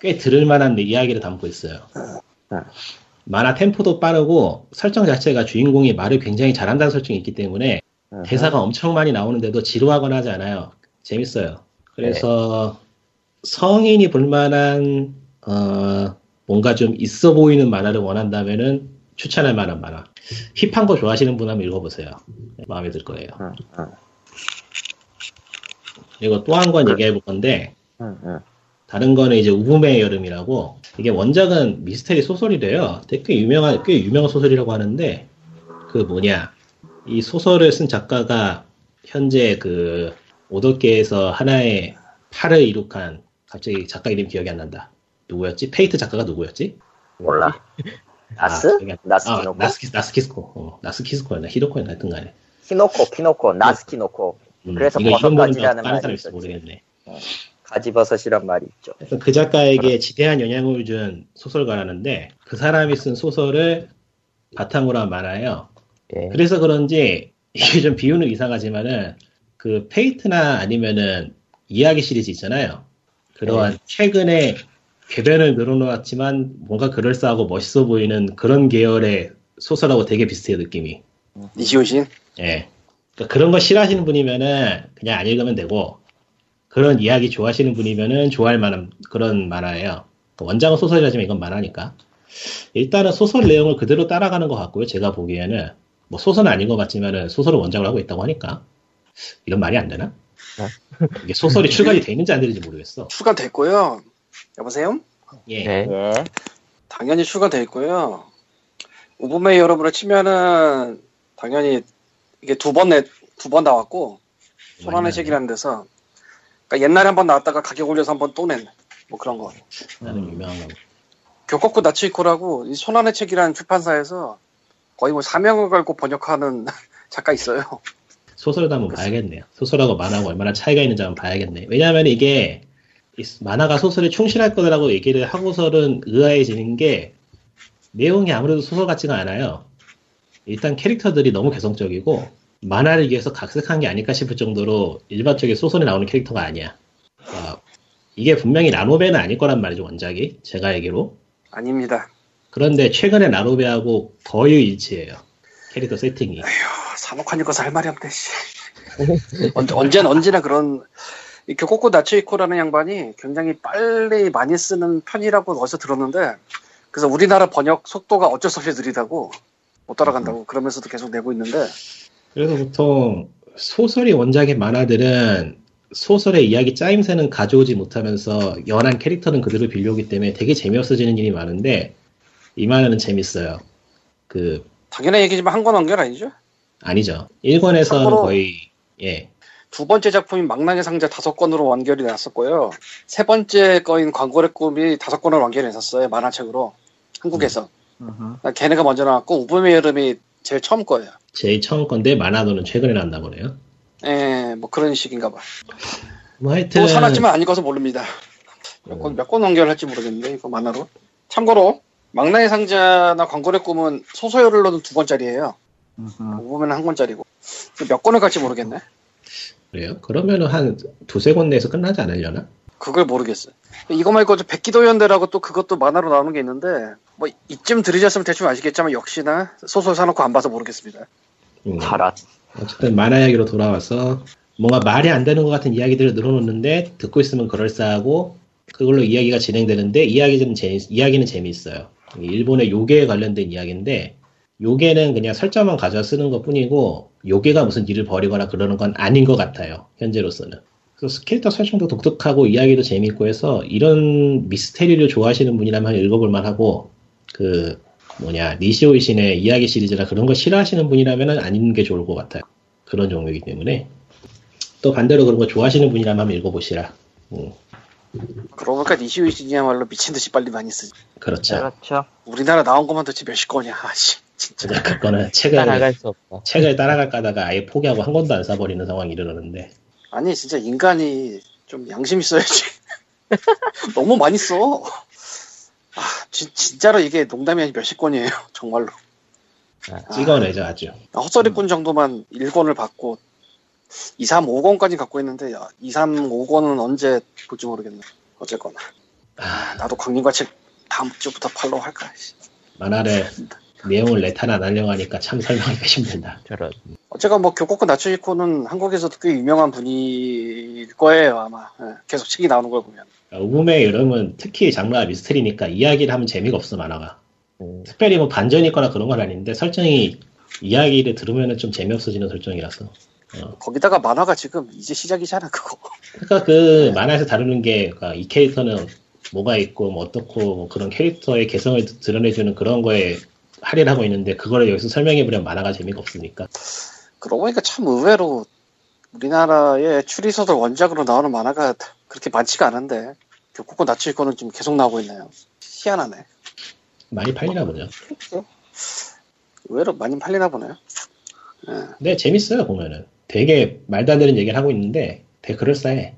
꽤 들을 만한 이야기를 담고 있어요. 만화 템포도 빠르고 설정 자체가 주인공이 말을 굉장히 잘한다는 설정이 있기 때문에 대사가 엄청 많이 나오는데도 지루하거나 하지 않아요. 재밌어요. 그래서 성인이 볼만한 어, 뭔가 좀 있어 보이는 만화를 원한다면은 추천할 만한 만화. 힙한 거 좋아하시는 분 한번 읽어보세요. 마음에 들 거예요. 응, 응, 그리고 또한건 얘기해 볼 건데. 다른 거는 이제 우붐의 여름이라고 이게 원작은 미스테리 소설이래요. 되게 꽤 유명한 꽤 유명한 소설이라고 하는데 그 뭐냐 이 소설을 쓴 작가가 현재 그 오덕계에서 하나의 파를 이룩한 갑자기 작가 이름 기억이 안 난다. 누구였지? Fate 작가가 누구였지? 몰라. [laughs] 나스? 아, 나스키노코? 아, 나스키, 나스 키스코. 어, 나스 키스코였나? 히로코였나? 하여튼 간에. 키노코, 키노코, 나스 키노코. 음, 그래서 버섯가지라는 다른 말이 있었지. 모르겠네. 가지버섯이란 말이 있죠. 그 작가에게 지대한 영향을 준 소설가라는데 그 사람이 쓴 소설을 바탕으로 한 만화예요. 예. 그래서 그런지 이게 좀 비유는 이상하지만은 그 Fate나 아니면은 이야기 시리즈 있잖아요. 그러한 최근에 궤변을 늘어놓았지만 뭔가 그럴싸하고 멋있어 보이는 그런 계열의 소설하고 되게 비슷해요 느낌이. 니시오 이신 예. 그러니까 그런 거 싫어하시는 분이면은 그냥 안 읽으면 되고 그런 이야기 좋아하시는 분이면은 좋아할 만한 그런 만화예요. 그 원작은 소설이라지만 이건 만화니까. 일단은 소설 내용을 그대로 따라가는 것 같고요. 제가 보기에는 뭐 소설은 아닌 것 같지만은 소설을 원작으로 하고 있다고 하니까 이런 말이 안 되나? 이게 소설이 출간이 돼 있는지 안 되는지 모르겠어. 출간됐고요. 여보세요? 예. 네. 예. 당연히 출간돼 있고요. 우부메 여러분을 치면은 당연히 이게 두번 내, 두번 나왔고 손안의 책이라는 데서 그러니까 옛날에 한 번 나왔다가 가격 올려서 한 번 또 낸 뭐 그런 거. 나는 유명한 거. 교코쿠 나츠이코라고 이 손안의 책이라는 출판사에서 거의 뭐 사명을 걸고 번역하는 [laughs] 작가 있어요. 소설도 한번 봐야겠네요. 소설하고 만화하고 얼마나 차이가 있는지 한번 봐야겠네. 왜냐하면 이게 이 만화가 소설에 충실할 거라고 얘기를 하고서는 의아해지는 게 내용이 아무래도 소설 같지가 않아요. 일단 캐릭터들이 너무 개성적이고 만화를 위해서 각색한 게 아닐까 싶을 정도로 일반적인 소설에 나오는 캐릭터가 아니야. 어, 이게 분명히 라노베는 아닐 거란 말이죠 원작이 제가 알기로. 아닙니다. 그런데 최근에 라노베하고 거의 일치해요. 캐릭터 세팅이. 아, 사목하니까 할 말이 없네. 씨. [laughs] 언제 언제나 언제나 그런 이 교코쿠 나츠이코라는 양반이 굉장히 빨리 많이 쓰는 편이라고 어디서 들었는데 그래서 우리나라 번역 속도가 어쩔 수 없이 느리다고 못 따라간다고 그러면서도 계속 내고 있는데 그래서 보통 소설이 원작의 만화들은 소설의 이야기 짜임새는 가져오지 못하면서 연한 캐릭터는 그대로 빌려오기 때문에 되게 재미없어지는 일이 많은데 이 만화는 재밌어요. 그 당연한 얘기지만 한 권 완결 아니죠? 아니죠. 1권에서는 참고로- 거의 예 두 번째 작품인 망나니 상자 다섯 권으로 완결이 났었고요. 세 번째 거인 광고의 꿈이 다섯 권을 완결이 했었어요. 만화책으로 한국에서. 걔네가 먼저 나왔고 우붐의 여름이 제일 처음 거예요. 제일 처음 건데 만화도는 최근에 나왔나 보네요. 예, 뭐 그런 식인가 봐. 뭐 하여튼 또 사놨지만 안 읽어서 모릅니다. 몇 권, 몇권 완결할지 모르겠는데, 이거 만화로. 참고로, 망나의 상자나 광고의 꿈은 소설로는 두 권짜리예요 보면 한 권짜리고. 몇 권을 갈지 모르겠네. 그래요? 그러면은 한 두세 권 내에서 끝나지 않으려나? 그걸 모르겠어요. 이거 말고 저 백기도연대라고 또 그것도 만화로 나오는 게 있는데, 뭐 이쯤 들으셨으면 대충 아시겠지만 역시나 소설 사놓고 안 봐서 모르겠습니다. 음. 파란. 어쨌든 만화 이야기로 돌아와서 뭔가 말이 안 되는 것 같은 이야기들을 늘어놓는데 듣고 있으면 그럴싸하고 그걸로 이야기가 진행되는데 이야기는 재미 이야기는 재미있어요. 일본의 요괴에 관련된 이야기인데 요괴는 그냥 설정만 가져 쓰는 것 뿐이고 요괴가 무슨 일을 벌이거나 그러는 건 아닌 것 같아요. 현재로서는. 그래서 캐릭터 설정도 독특하고 이야기도 재미있고 해서 이런 미스테리를 좋아하시는 분이라면 읽어볼 만하고 그 뭐냐 니시오 이신의 이야기 시리즈나 그런 거 싫어하시는 분이라면 안 읽는 게 좋을 것 같아요. 그런 종류이기 때문에 또 반대로 그런 거 좋아하시는 분이라면 읽어보시라. 음, 그러고 보니까 니시우이신이야말로 미친 듯이 빨리 많이 쓰지. 그렇죠. 그렇죠. 우리나라 나온 것만 도대체 몇십 건이야. 아씨, 진짜. 그거는 책을 따라갈 수 없다. 책을 따라갈까다가 아예 포기하고 한 권도 안 사버리는 상황이 일어나는데 아니 진짜 인간이 좀 양심 있어야지. [laughs] 너무 많이 써. 아, 진, 진짜로 이게 농담이 아니 몇십 건이에요. 정말로. 찍어내죠 아주. 아, 헛소리꾼 정도만 1권을 받고 2, 3, 5권까지 갖고 있는데 야, 2, 3, 5권은 언제 볼지 모르겠네. 어쨌거나. 아, 나도 광림과 책 다음 주부터 팔로우 할까. 씨. 만화를 내용을 레타나 안 하려고 하니까 참 설명하기가 힘들다. 저런. 어쨌건 뭐 교코코 나츠히코는 한국에서도 꽤 유명한 분일 거예요 아마. 예, 계속 책이 나오는 걸 보면. 우음의 여름은 특히 장르가 미스터리니까 이야기를 하면 재미가 없어 만화가. 음, 특별히 뭐 반전이 있거나 그런 건 아닌데 설정이 이야기를 들으면 좀 재미없어지는 설정이라서. 어. 거기다가 만화가 지금 이제 시작이잖아 그거. 그러니까 그 만화에서 다루는 게 그러니까 이 캐릭터는 뭐가 있고 뭐 어떻고 뭐 그런 캐릭터의 개성을 드- 드러내주는 그런 거에 할애를 하고 있는데 그거를 여기서 설명해버리면 만화가 재미가 없으니까. 그러고 보니까 참 의외로 우리나라의 추리소설 원작으로 나오는 만화가 그렇게 많지가 않은데 교코코 나츠히코는 지금 계속 나오고 있네요. 희한하네. 많이 팔리나 보죠. 의외로 많이 팔리나 보네요. 예. 근데 재밌어요 보면은. 되게 말도 안 되는 얘기를 하고 있는데 되게 그럴싸해.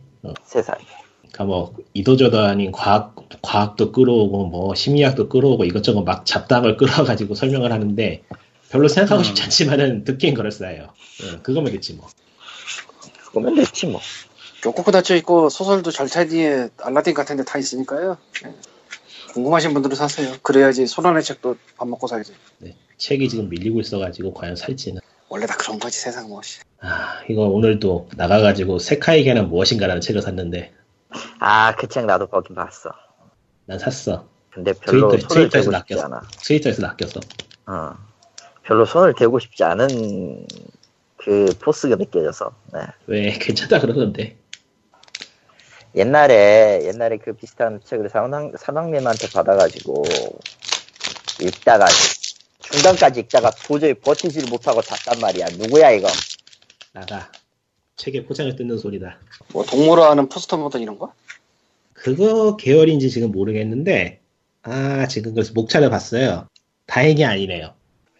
세상에. 그러니까 뭐 이도저도 아닌 과학 과학도 끌어오고 뭐 심리학도 끌어오고 이것저것 막 잡담을 끌어가지고 설명을 하는데 별로 생각하고 음. 싶지 않지만은 듣기엔 그럴싸해요. 어, 그거면 됐지 뭐. 그거면 됐지 뭐. 교코코 나츠히코 소설도 절찬리에 알라딘 같은 데 다 있으니까요. 예. 궁금하신 분들은 사세요. 그래야지 손안의 책도 밥 먹고 살지. 네, 책이 지금 밀리고 있어가지고 과연 살지는. 원래 다 그런 거지 세상 무엇이. 아 이거 오늘도 나가가지고 세카이게는 무엇인가라는 책을 샀는데 아, 그 책 나도 거긴 봤어. 난 샀어. 근데 별로 트위터- 손을 트위터에서 대고 싶지 낚였어. 않아. 트위터에서 낚였어. 어. 별로 손을 대고 싶지 않은 그 포스가 느껴져서. 네. 왜 괜찮다 그러던데. 옛날에 옛날에 그 비슷한 책을 사왕 사왕님한테 받아가지고 읽다가 중간까지 읽다가 도저히 버티지를 못하고 잤단 말이야. 누구야 이거? 나가. 책에 포장을 뜯는 소리다. 뭐 동물화 하는 포스트 모던 이런 거? 그거 계열인지 지금 모르겠는데 아 지금 그래서 목차를 봤어요. 다행이 아니네요.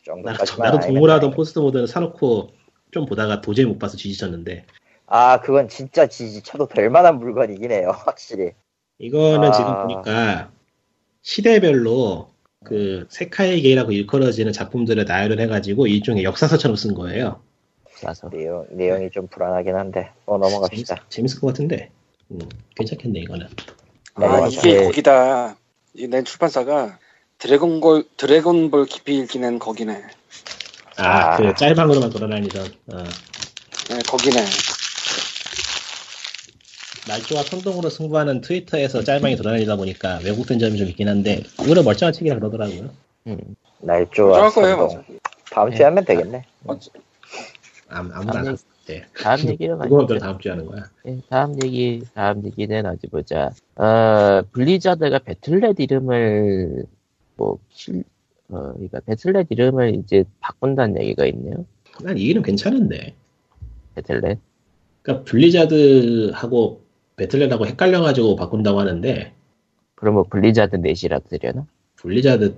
그 나, 나도 다행이다. 포스트 모던은 사놓고 좀 보다가 도저히 못 봐서 GG쳤는데 아 그건 진짜 GG쳐도 될 만한 물건이긴 해요. 확실히. 이거는 아. 지금 보니까 시대별로 그 세카이게이라고 일컬어지는 작품들을 나열을 해가지고 일종의 역사서처럼 쓴 거예요. 싸서. 내용 내용이 좀 불안하긴 한데 어 넘어갑시다. 재밌, 을것 같은데 음, 괜찮겠네 이거는. 네, 아 맞아요. 이게 네. 거기다 이낸 출판사가 드래곤볼 드래곤볼 깊이 읽기는 거기네. 아 아. 그 짤방으로만 돌아다니던 어, 네, 거기네. 날조와 선동으로 승부하는 트위터에서 짤방이 돌아다니다 보니까 왜곡된 점이 좀 있긴 한데 의외로 멀쩡한 책이라 그러더라고요. 음. 날조와 거예요, 선동. 맞아. 다음 주에 네. 하면 되겠네. 어, 아무, 아무도 안 때. 다음 얘기로 [laughs] 그거들 가니까 다음 주에 하는 거야. 예, 다음 얘기, 다음 얘기는 어디 보자. 어, 블리자드가 배틀넷 이름을, 뭐, 실, 어, 그러니까 배틀넷 이름을 이제 바꾼다는 얘기가 있네요. 난 이 이름 괜찮은데. 배틀넷. 그러니까 블리자드하고 배틀넷하고 헷갈려가지고 바꾼다고 하는데 그럼 뭐 Blizzard Net이라도 되려나? Blizzard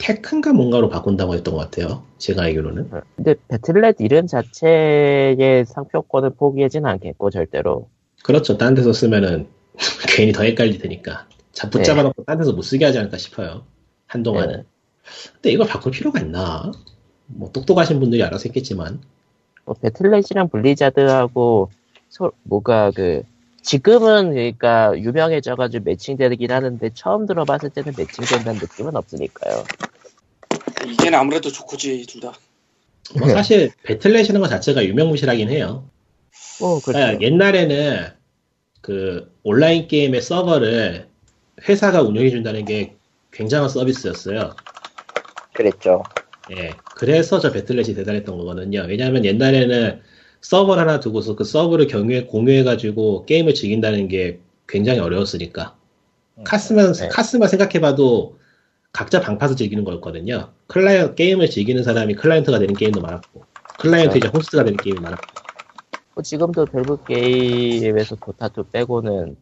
Tech인가 뭔가로 바꾼다고 했던 것 같아요. 제가 알기로는. 어, 근데 Battle.net 이름 자체의 상표권을 포기하진 않겠고, 절대로. 그렇죠. 딴 데서 쓰면은 [laughs] 괜히 더 헷갈릴 테니까. 자, 붙잡아 놓고 딴 데서 못 쓰게 하지 않을까 싶어요. 한동안은. 네. 근데 이걸 바꿀 필요가 있나? 뭐 똑똑하신 분들이 알아서 했겠지만. 뭐 Battle.net이랑 Blizzard하고 서, 뭐가 그 지금은 그러니까 유명해져가지고 매칭되긴 하는데 처음 들어봤을 때는 매칭된다는 느낌은 없으니까요. 이게는 아무래도 좋고지 둘 다. 뭐 네. 사실 배틀넷이라는 것 자체가 유명무실하긴 해요. 뭐 그렇죠. 그러니까 옛날에는 그 온라인 게임의 서버를 회사가 운영해 준다는 게 굉장한 서비스였어요. 그랬죠. 예. 그래서 저 배틀넷이 대단했던 거거든요. 왜냐하면 옛날에는 서버를 하나 두고서 그 서버를 경유해, 공유해가지고 게임을 즐긴다는 게 굉장히 어려웠으니까. 카스만, 네. 카스만 생각해봐도 각자 방파서 즐기는 거였거든요. 클라이언트 게임을 즐기는 사람이 클라이언트가 되는 게임도 많았고 클라이언트 이제 호스트가 되는 게임이 많았고 뭐 지금도 밸브 게임에서 도타2 빼고는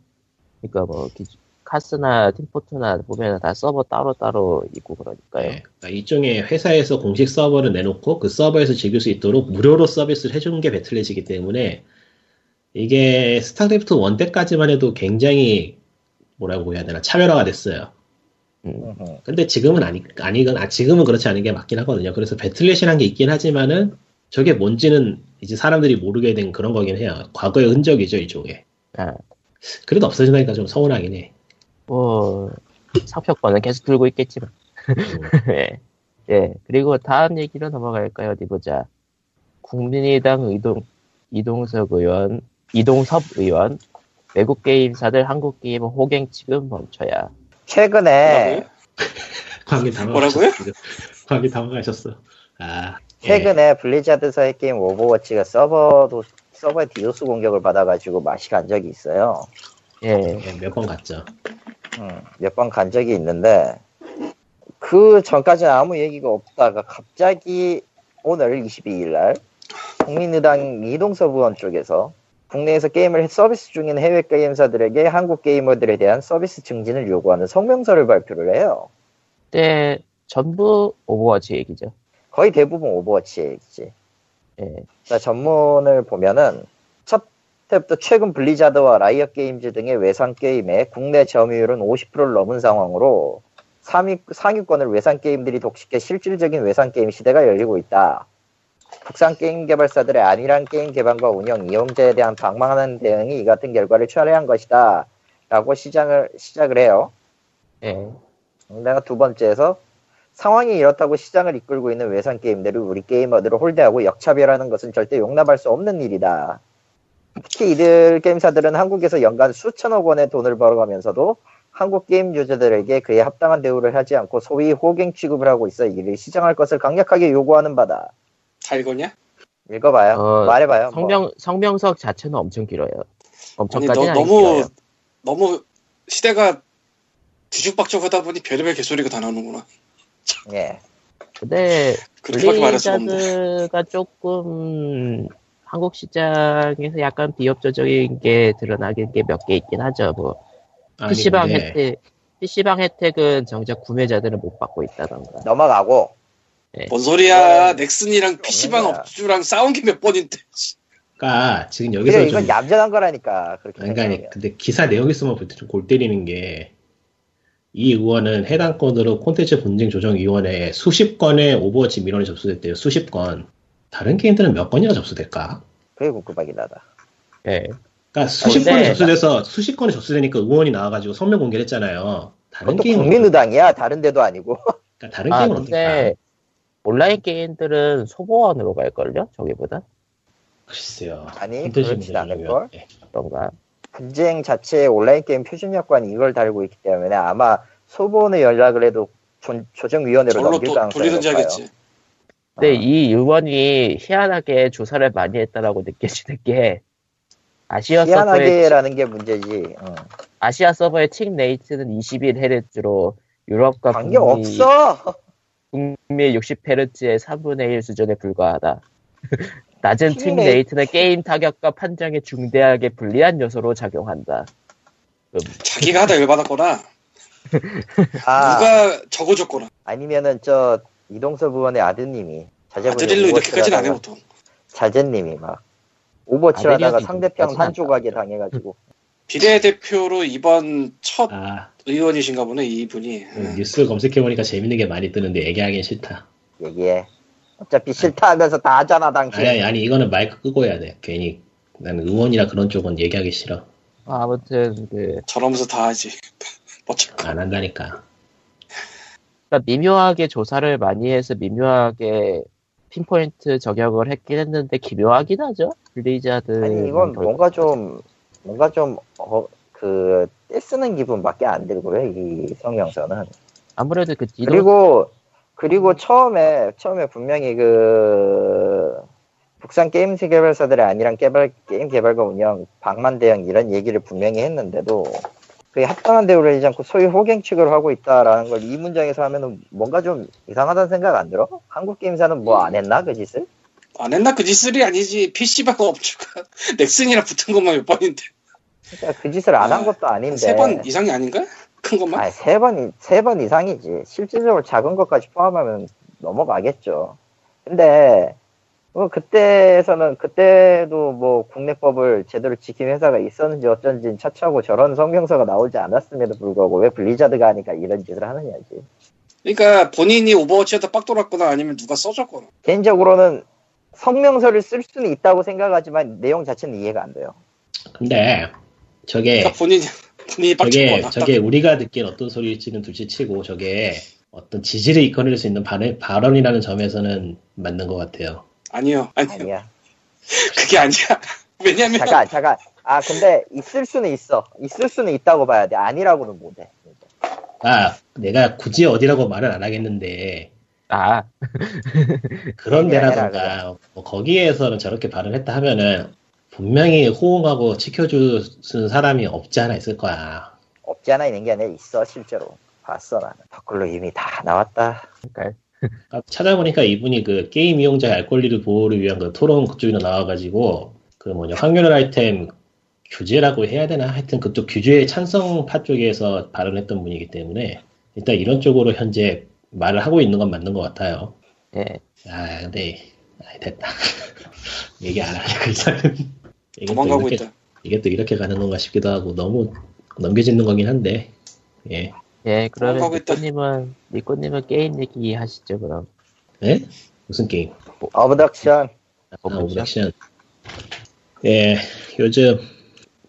그러니까 뭐 기- 카스나 팀포트나 보면 다 서버 따로따로 있고 그러니까요. 네, 그러니까 일종의 회사에서 공식 서버를 내놓고 그 서버에서 즐길 수 있도록 무료로 서비스를 해주는 게 배틀넷이기 때문에 이게 스타크래프트 1 때까지만 해도 굉장히 뭐라고 해야 되나 차별화가 됐어요. 음. 음, 근데 지금은 아니, 아니건, 아, 지금은 그렇지 않은 게 맞긴 하거든요. 그래서 배틀넷이라는 게 있긴 하지만은 저게 뭔지는 이제 사람들이 모르게 된 그런 거긴 해요. 과거의 흔적이죠, 일종의. 아, 그래도 없어진다니까 좀 서운하긴 해. 뭐 상표권은 계속 들고 있겠지만. 음. [laughs] 예. 예. 그리고 다음 얘기로 넘어갈까요? 어디 보자. 국민의당 의동 이동석 의원, 이동섭 의원, 외국 게임사들 한국 게임 호갱 지금 멈춰야. 최근에 광기 [laughs] 당황하셨어. 뭐라고요? 지금. 광기 당황하셨어. 아. 예. 최근에 블리자드사의 게임 오버워치가 서버도 서버에 디도스 공격을 받아가지고 맛이 간 적이 있어요. 예. 몇 번 갔죠. 몇번 간 적이 있는데 그 전까지는 아무 얘기가 없다가 갑자기 오늘 22일 날 국민의당 이동섭 의원 쪽에서 국내에서 게임을 서비스 중인 해외 게임사들에게 한국 게이머들에 대한 서비스 증진을 요구하는 성명서를 발표를 해요. 그때 전부 오버워치 얘기죠. 거의 대부분 오버워치 얘기지. 예. 자, 전문을 보면은 첫 때부터 최근 블리자드와 라이엇 게임즈 등의 외산 게임의 국내 점유율은 50%를 넘은 상황으로 상위, 상위권을 외산 게임들이 독식해 실질적인 외산 게임 시대가 열리고 있다. 국산 게임 개발사들의 안일한 게임 개발과 운영, 이용자에 대한 방망하는 대응이 이 같은 결과를 초래한 것이다. 라고 시장을, 시작을 해요. 예. 내가 두 번째에서 상황이 이렇다고 시장을 이끌고 있는 외산 게임들을 우리 게이머들을 홀대하고 역차별하는 것은 절대 용납할 수 없는 일이다. 특히 이들 게임사들은 한국에서 연간 수천억 원의 돈을 벌어가면서도 한국 게임 유저들에게 그에 합당한 대우를 하지 않고 소위 호갱 취급을 하고 있어 이를 시정할 것을 강력하게 요구하는 바다. 다 읽었냐? 읽어봐요. 어, 말해봐요. 뭐. 성명, 성명석 자체는 엄청 길어요. 아니 엄청까지는 너, 아니 너무 길어요. 너무 시대가 뒤죽박죽하다 보니 별의별 개소리가 다 나오는구나. 예. 근데 그렇게밖에 말할 수가 없네. 블리자드가 조금 한국 시장에서 약간 비협조적인 게 드러나긴 게 몇 개 있긴 하죠. 뭐 아니, PC방 근데 혜택, PC방 혜택은 정작 구매자들은 못 받고 있다던가. 넘어가고 뭔 소리야? 이건 넥슨이랑 PC방 거야. 업주랑 싸운 게 몇 번인데. 그러니까 지금 여기서 그래 좀 이건 얌전한 거라니까. 그렇게 그러니까 생각하면. 근데 기사 내용 있으면 볼때좀골 때리는 게 이 의원은 해당 건으로 콘텐츠 분쟁 조정 위원회에 수십 건의 오버워치 민원이 접수됐대요. 수십 건. 다른 게임들은 몇 건이나 접수될까? 그게 궁금하긴 하다. 예. 그러니까 수십 근데- 건이 접수돼서 수십 건이 접수되니까 의원이 나와가지고 성명 공개를 했잖아요. 다른 게임은 국민의당이야. 다른 데도 아니고. [laughs] 그러니까 다른 아 게임은 근데 어떨까? 온라인 게임들은 소보원으로 갈걸요? 저기보다? 글쎄요. 아니, 그렇진 않을걸? 조정위원회. 예. 어떤가? 분쟁 자체에 온라인 게임 표준 여건이 이걸 달고 있기 때문에 아마 소본에 연락을 해도 조, 조정위원회로 절로 넘길 또 가능성이 돌리든지 높아요. 하겠지. 근데 아. 이 의원이 희한하게 조사를 많이 했다라고 느껴지는 게 아시아 서버의 희한하게라는 게 문제지. 응. 아시아 서버의 tick rate는 21 헤르츠로 유럽과 관계 북미, 없어. 북미 60 헤르츠의 3분의 1 수준에 불과하다. [laughs] 낮은 ra- rate는 게임 타격과 판정에 중대하게 불리한 요소로 작용한다. 자기가 하다 열받았거나 [laughs] 아, 누가 적어줬거나 아니면은 저 이동섭 의원의 아드님이 자제분이 이렇게까지는 안 해 보통. 자제님이 막 오버치를 하다가 상대편 이렇게까지는 한 조각에 당해가지고 [laughs] 비례대표로 이번 첫 아, 의원이신가 보네 이분이. 음, 뉴스 검색해보니까 재밌는 게 많이 뜨는데 얘기하긴 싫다. 얘기해. 어차피 싫다 하면서 다 하잖아 당신. 아니, 아니, 아니, 이거는 마이크 끄고 해야 돼. 괜히. 난 의원이나 그런 쪽은 얘기하기 싫어. 아, 아무튼 그 저러면서 다 하지. [laughs] 어차 안 한다니까. 그러니까 미묘하게 조사를 많이 해서 미묘하게 핀포인트 저격을 했긴 했는데 기묘하긴 하죠. 블리자드. 아니 이건 뭔가 좀 뭔가 좀그 떼쓰는 기분밖에 안 들고요 이 성명서는. 아무래도 그 디도 그리고 그리고 처음에 처음에 분명히 그 국산 게임 개발사들의 안일한 개발 게임 개발과 운영 방만 대응 이런 얘기를 분명히 했는데도 그 합당한 대우를 하지 않고 소위 호갱 취급을 하고 있다라는 걸 이 문장에서 하면은 뭔가 좀 이상하다는 생각 안 들어? 한국 게임사는 뭐 안 했나 그 짓을? 안 했나 그 짓을이 아니지 PC방 업주가 [laughs] 넥슨이랑 붙은 것만 몇 번인데 그러니까 그 짓을 안한 아, 것도 아닌데. 세 번 이상이 아닌가? 큰 것만? 아니 세번 세 번 이상이지. 실질적으로 작은 것까지 포함하면 넘어가겠죠. 근데 뭐 그때에서는 그때도 뭐 국내법을 제대로 지킨 회사가 있었는지 어쩐지 차치하고 저런 성명서가 나오지 않았음에도 불구하고 왜 블리자드가 하니까 이런 짓을 하느냐지. 그러니까 본인이 오버워치에다 빡 돌았거나 아니면 누가 써줬거나 개인적으로는 성명서를 쓸 수는 있다고 생각하지만 내용 자체는 이해가 안 돼요. 근데 저게 그러니까 본인이 본인이 저게 저게 우리가 듣기엔 어떤 소리일지는 둘째치고 저게 어떤 지지를 이끌어낼 수 있는 발언, 발언이라는 점에서는 맞는 것 같아요. 아니요 아니요 아니야. [laughs] 그게 아니야 [laughs] 왜냐면 잠깐 잠깐. 아 근데 있을 수는 있어. 있을 수는 있다고 봐야 돼. 아니라고는 못해. 아 내가 굳이 어디라고 말은 안 하겠는데 아, [laughs] 그런 데라던가 뭐 거기에서는 저렇게 발언했다 하면은 분명히 호응하고 지켜주는 사람이 없지 않아 있을 거야. 없지 않아 있는 게 아니라 있어 실제로. 봤어 나는. 댓글로 이미 다 나왔다. 그러니까 찾아보니까 이분이 그 게임 이용자의 알 권리를 보호를 위한 그 토론 그쪽에도 나와가지고 그 뭐냐 확률 아이템 규제라고 해야 되나? 하여튼 그쪽 규제의 찬성파 쪽에서 발언했던 분이기 때문에 일단 이런 쪽으로 현재 말을 하고 있는 건 맞는 것 같아요. 예. 아 근데 아, 됐다. [laughs] 얘기 안 하니까 이게 또 도망가고 이렇게, 있다. 이게 또 이렇게 가는 건가 싶기도 하고 너무 넘겨짓는 거긴 한데 예 예, 그러면 넘어가고 있다. 니꼬님은 니꼬님은 게임 얘기 하시죠 그럼. 예? 무슨 게임? 오브덕션. 아. 오브덕션. 예, 요즘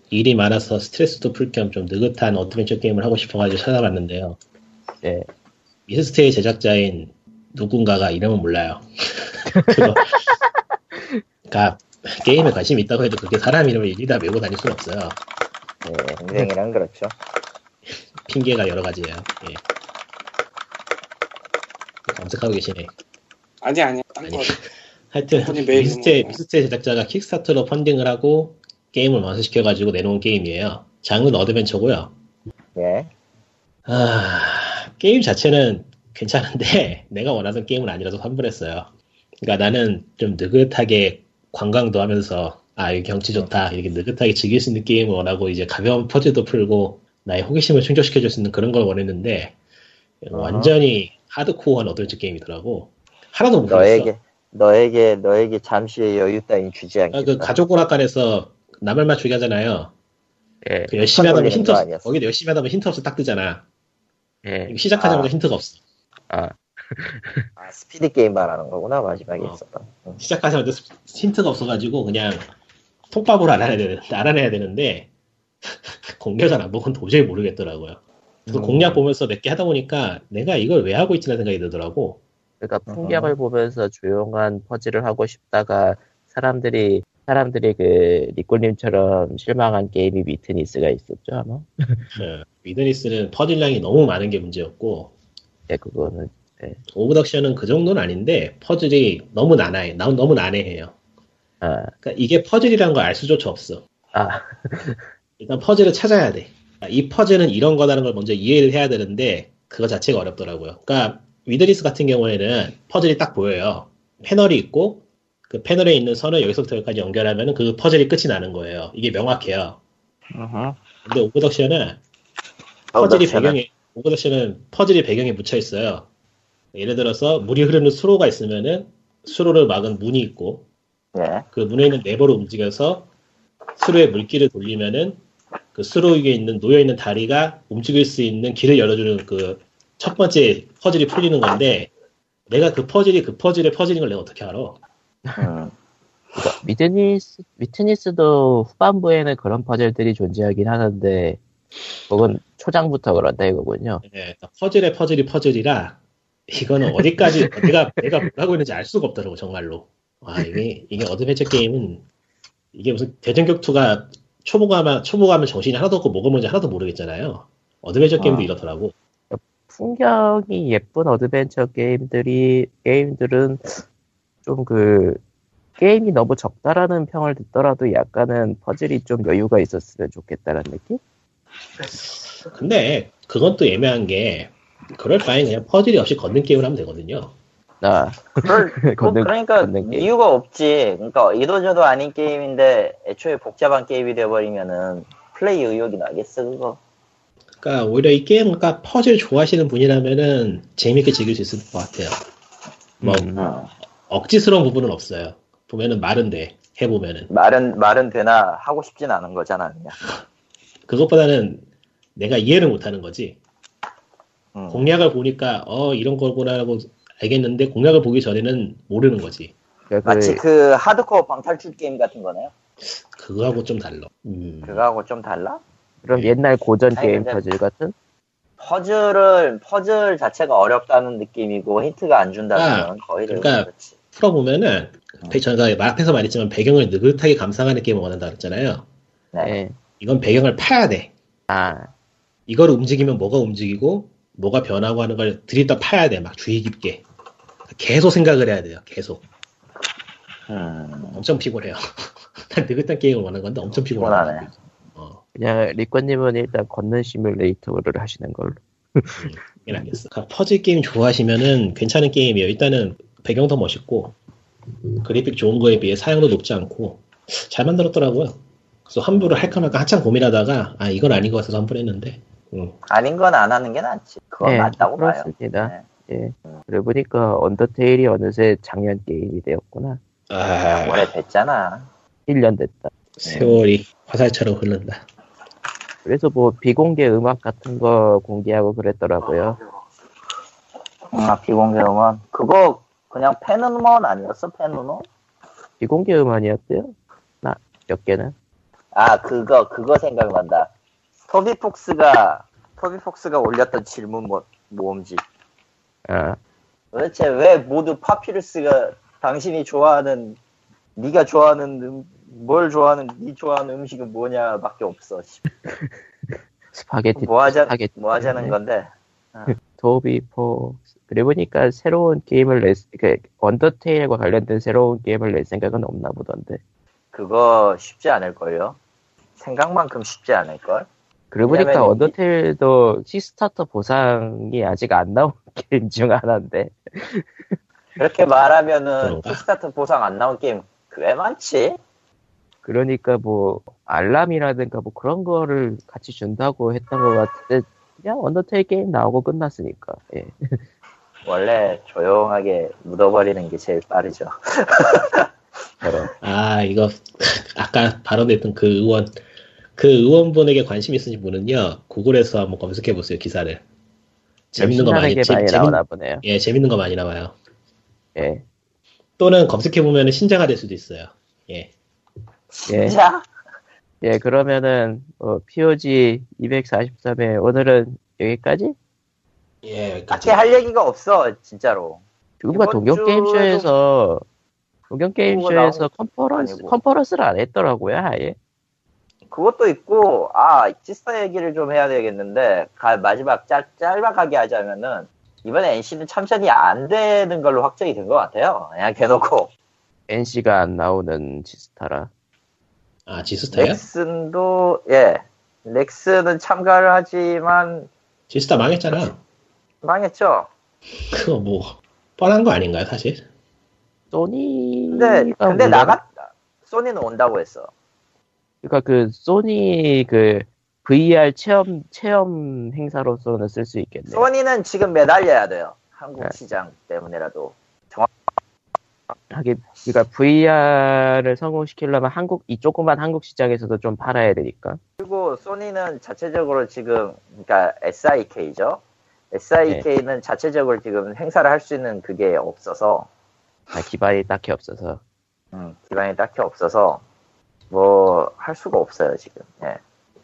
일이 많아서 스트레스도 풀 겸 좀 느긋한 어드벤처 게임을 하고 싶어가지고 찾아봤는데요. 예. 미스트의 제작자인 누군가가 이름은 몰라요. [laughs] 그거, 그러니까 게임에 관심이 있다고 해도 그게 사람 이름을 일일이 다 외우고 다닐 수는 없어요. 예, 인생이란 그렇죠. 핑계가 여러 가지예요. 예. 검색하고 계시네. 아니 아니 딴 아니. 거. [laughs] 하여튼 미스테. 미스테 제작자가 킥스타터로 펀딩을 하고 게임을 완성시켜가지고 내놓은 게임이에요. 장르는 어드벤처고요. 예. 아 게임 자체는 괜찮은데 [laughs] 내가 원하던 게임은 아니라서 환불했어요. 그러니까 나는 좀 느긋하게 관광도 하면서 아 여기 경치 좋다 이렇게 느긋하게 즐길 수 있는 게임을 원하고 이제 가벼운 퍼즐도 풀고 나의 호기심을 충족시켜줄 수 있는 그런 걸 원했는데 완전히 하드코어한 어드벤처 게임이더라고. 하나도 못. 너에게 너에게 너에게 잠시의 여유 따윈 주지 않겠다. 아, 그 가족 오락관에서 낱말 맞추기 하잖아요. 예. 그 열심히 하다 보면 힌트 거 없어. 거기도 열심히 하다 보면 힌트 없어 딱 뜨잖아. 예. 시작하자마자 아. 힌트가 없어. 아, [laughs] 아, 스피드 게임 말하는 거구나 마지막에 어. 있었던. 응. 시작하자마자 스- 힌트가 없어가지고 그냥 통밥으로 알아내야 되는데, 알아내야 되는데 공략을 안 보고는 도저히 모르겠더라고요. 그 음. 공략 보면서 몇 개 하다 보니까 내가 이걸 왜 하고 있지라는 생각이 들더라고. 그러니까 풍경을 보면서 조용한 퍼즐을 하고 싶다가 사람들이 사람들이 그 니꼴님처럼 실망한 게임이 미트니스가 있었죠 아마. [laughs] 네. 미드니스는 퍼즐량이 너무 많은 게 문제였고 예, 그거는 오브덕션은 그 정도는 아닌데 퍼즐이 너무 난해해. 나- 너무 난해해요. 아, 그러니까 이게 퍼즐이라는 걸 알 수조차 없어. 아, [laughs] 일단 퍼즐을 찾아야 돼. 이 퍼즐은 이런 거라는 걸 먼저 이해를 해야 되는데 그거 자체가 어렵더라고요. 그러니까 위트니스 같은 경우에는 퍼즐이 딱 보여요. 패널이 있고 그 패널에 있는 선을 여기서부터 여기까지 연결하면 그 퍼즐이 끝이 나는 거예요. 이게 명확해요. 근데 오브덕션은 퍼즐이 배경에 오브덕션은 퍼즐이 배경에 묻혀 있어요. 예를 들어서 물이 흐르는 수로가 있으면은 수로를 막은 문이 있고 예. 그 문에 있는 레버를 움직여서 수로의 물길을 돌리면은 그 수로 위에 있는 놓여 있는 다리가 움직일 수 있는 길을 열어주는 그 첫 번째 퍼즐이 풀리는 건데 내가 그 퍼즐이 그 퍼즐의 퍼즐인 걸 내가 어떻게 알아? 음. 그러니까 위트니스 위트니스도 후반부에는 그런 퍼즐들이 존재하긴 하는데 그건 초장부터 그런다 이거군요. 네, 그러니까 퍼즐의 퍼즐이 퍼즐이라 이거는 어디까지 [laughs] 내가 내가 뭘 하고 있는지 알 수가 없더라고 정말로. 와 이게 이게 어드벤처 게임은 이게 무슨 대전 격투가 초보 가면 초보 가면 정신이 하나도 없고 뭐가 뭔지 하나도 모르겠잖아요. 어드벤처 게임도 아. 이렇더라고. 풍경이 예쁜 어드벤처 게임들이 게임들은 좀 그 게임이 너무 적다라는 평을 듣더라도 약간은 퍼즐이 좀 여유가 있었으면 좋겠다는 느낌? 근데 그건 또 애매한 게 그럴 바엔 그냥 퍼즐이 없이 걷는 게임을 하면 되거든요. 나 그럴, [laughs] 뭐 그러니까. 이유가 없지. 그러니까 이도저도 아닌 게임인데 애초에 복잡한 게임이 되어버리면은 플레이 의욕이 나겠어 그거. 그러니까 오히려 이 게임, 그러니까 퍼즐 좋아하시는 분이라면은 재밌게 즐길 수 있을 것 같아요. 뭐 음. 어. 억지스러운 부분은 없어요. 보면은 말은 돼. 해보면은 말은 말은 되나 하고 싶진 않은 거잖아 그냥. [laughs] 그것보다는 내가 이해를 못하는 거지. 음. 공략을 보니까 어 이런 거구나라고 알겠는데 공략을 보기 전에는 모르는 거지. 그러니까 마치 그, 그 하드코어 방탈출 게임 같은 거네요. 그거하고 좀 달라. 음. 그거하고 좀 달라? 그럼 옛날 고전 아니, 게임 퍼즐 같은? 퍼즐을 퍼즐 자체가 어렵다는 느낌이고 힌트가 안 준다면 거의 대부분 그러니까 그렇지. 풀어보면은 배- 제가 앞에서 말했지만 배경을 느긋하게 감상하는 게임을 원한다 그랬잖아요. 네. 예. 이건 배경을 파야 돼. 아, 이걸 움직이면 뭐가 움직이고 뭐가 변하고 하는 걸 들이다 파야 돼. 막 주의 깊게. 계속 생각을 해야 돼요. 계속. 음, 엄청 피곤해요. [laughs] 난 느긋한 게임을 원하는 건데 엄청 피곤하네. 피곤하네. 어, 그냥 리꺼님은 일단 걷는 시뮬레이터를 하시는 걸로. 이게 낫겠어. 그러니까 퍼즐 게임 좋아하시면은 괜찮은 게임이에요. 일단은 배경도 멋있고 그래픽 좋은 거에 비해 사양도 높지 않고 잘 만들었더라고요. 그래서 환불을 할까 말까 한참 고민하다가 아 이건 아닌 것 같아서 환불했는데 음, 아닌 건 안 하는 게 낫지. 그건 예, 맞다고 봐요. 그렇습니다. 예. 그러고 보니까 언더테일이 어느새 작년 게임이 되었구나. 아 오래됐잖아. 1년 됐다. 세월이 화살처럼 흐른다. 그래서 뭐 비공개 음악 같은 거 공개하고 그랬더라고요. 아, 비공개 음원. 그거 그냥 팬 음원 아니었어? 팬 음원? 비공개 음원이었대요? 나, 몇 개는? 아, 그거, 그거 생각난다. 토비 폭스가, 토비 폭스가 올렸던 질문 모, 모음집. 아, 도대체 왜 모두 파피루스가 당신이 좋아하는, 네가 좋아하는, 음, 뭘 좋아하는, 네 좋아하는 음식은 뭐냐밖에 없어. 씨. [laughs] 스파게티. 뭐 하자, 스파게티 뭐 하자는. 건데. [laughs] 도비 포. 그래 보니까 새로운 게임을 낼, 그, 언더테일과 관련된 새로운 게임을 낼 생각은 없나 보던데. 그거 쉽지 않을 걸요? 생각만큼 쉽지 않을 걸? 그래 보니까 언더테일도 킥스타터 보상이 아직 안 나온 [laughs] 게임 중 하나인데. 그렇게 말하면은? 킥스타터 보상 안 나온 게임 꽤 많지? 그러니까 뭐 알람이라든가 뭐 그런 거를 같이 준다고 했던 것 같은데 그냥 언더테일 게임 나오고 끝났으니까. 예. 원래 조용하게 묻어버리는 게 제일 빠르죠. [laughs] 아 이거 아까 발언했던 그 의원 그 의원분에게 관심 있으신 분은요 구글에서 한번 검색해 보세요 기사를 재밌는 거 많이 재- 많이 재밌- 나오나 보네요. 예 재밌는 거 많이 나와요 예. 또는 검색해 보면 신자가 될 수도 있어요 예 예. 자, 예, 그러면은, 어, POG 243회, 오늘은 여기까지? 예, 딱히 할 얘기가 없어, 진짜로. 누가 이번 동경 게임쇼에서, 동경 게임쇼에서 나온 컨퍼런스. 컨퍼런스를 안 했더라고요, 아예. 그것도 있고, 아, 지스타 얘기를 좀 해야 되겠는데, 가- 마지막 짧, 짧아가게 하자면은, 이번에 NC는 참전이 안 되는 걸로 확정이 된 것 같아요. 그냥 대놓고. NC가 안 나오는 지스타라. 아 지스타요? 넥슨도, 예. 넥슨은 참가를 하지만, 지스타 망했잖아 망했죠. 그거 뭐 뻔한 거 아닌가요 사실? 소니가. 근데, 근데 나갔다. 소니는 온다고 했어. 그니까 그, 소니 그, VR 체험, 체험 행사로서는 쓸 수 있겠네요. 소니는 지금 매달려야 돼요. 한국 네. 시장 때문에라도. 하긴, 그니까 VR을 성공시키려면 한국, 이 조그만 한국 시장에서도 좀 팔아야 되니까. 그리고 소니는 자체적으로 지금, 그러니까 SIK죠. SIK는 자체적으로 지금 행사를 할 수 있는 그게 없어서, 아, 기반이 딱히 없어서. 음, 기반이 딱히 없어서, 뭐, 할 수가 없어요, 지금. 예.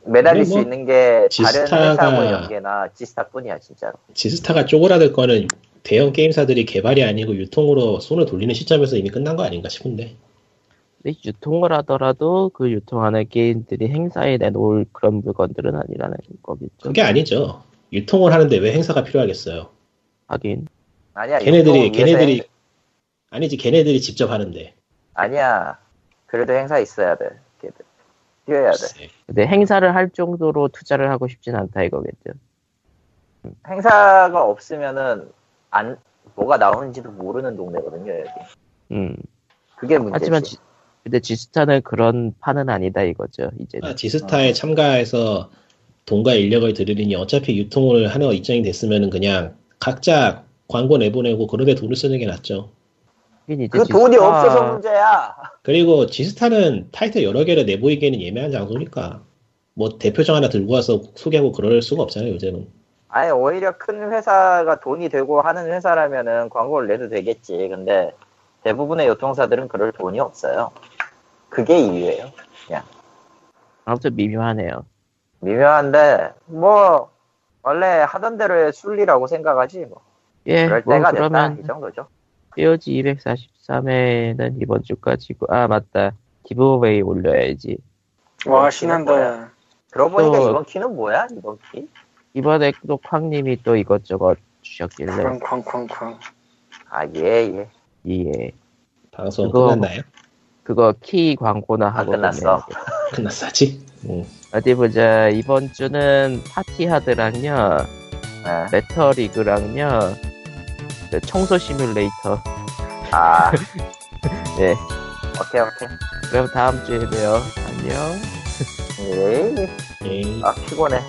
매달릴 근데 뭐수 있는 게 다른 지스타가- 회사하고 연계나 지스타 뿐이야, 진짜로. 지스타가 쪼그라들 거는 대형 게임사들이 개발이 아니고 유통으로 손을 돌리는 시점에서 이미 끝난 거 아닌가 싶은데 유통을 하더라도 그 유통하는 게임들이 행사에 내놓을 그런 물건들은 아니라는 거겠죠. 그게 아니죠 유통을 하는데 왜 행사가 필요하겠어요 하긴. 아니야, 걔네들이 걔네들이 행- 아니지 걔네들이 직접 하는데 아니야. 그래도 행사 있어야 돼, 걔들. 뛰어야 돼. 근데 행사를 할 정도로 투자를 하고 싶진 않다 이거겠죠. 행사가 없으면은 안 뭐가 나오는지도 모르는 동네거든요 여기. 음. 그게 문제지. 하지만 지, 근데 지스타는 그런 판은 아니다 이거죠. 이제는. 아, 지스타에 참가해서 돈과 인력을 들이니 어차피 유통을 하는 입장이 됐으면은 그냥 각자 광고 내보내고 그런데 돈을 쓰는 게 낫죠. 그 돈이 없어서 문제야. 그리고 지스타는 타이틀 여러 개를 내보이기에는 예매한 장소니까 뭐 대표적 하나 들고 와서 소개하고 그럴 수가 없잖아요 요즘은. 아니 오히려 큰 회사가 돈이 되고 하는 회사라면은 광고를 내도 되겠지. 근데 대부분의 유통사들은 그럴 돈이 없어요. 그게 이유예요. 아무튼 미묘하네요. 미묘한데 뭐 원래 하던 대로의 순리라고 생각하지 뭐. 예, 그럴 뭐 때가 그러면 됐다 이 정도죠. POG 243회는 이번 주까지고 아 맞다 기브웨이 올려야지. 와 어, 신난다. 그러고 보니까 또- 이번 키는 뭐야? 이번 키? 이번에 또 쾅님이 또 이것저것 주셨길래 쾅쾅쾅쾅. 아예 예. 예 방송 그거- 끝났나요? 그거 키 광고나 아, 하고 끝났어. 끝내야겠다. 끝났어 아직? 응. 어디 보자 이번 주는 파티하드랑요 네. 메터리그랑요 그 청소 시뮬레이터 아 [laughs] 네 오케이 오케이. 그럼 다음 주에 봬요 안녕 예. 예. 아 피곤해.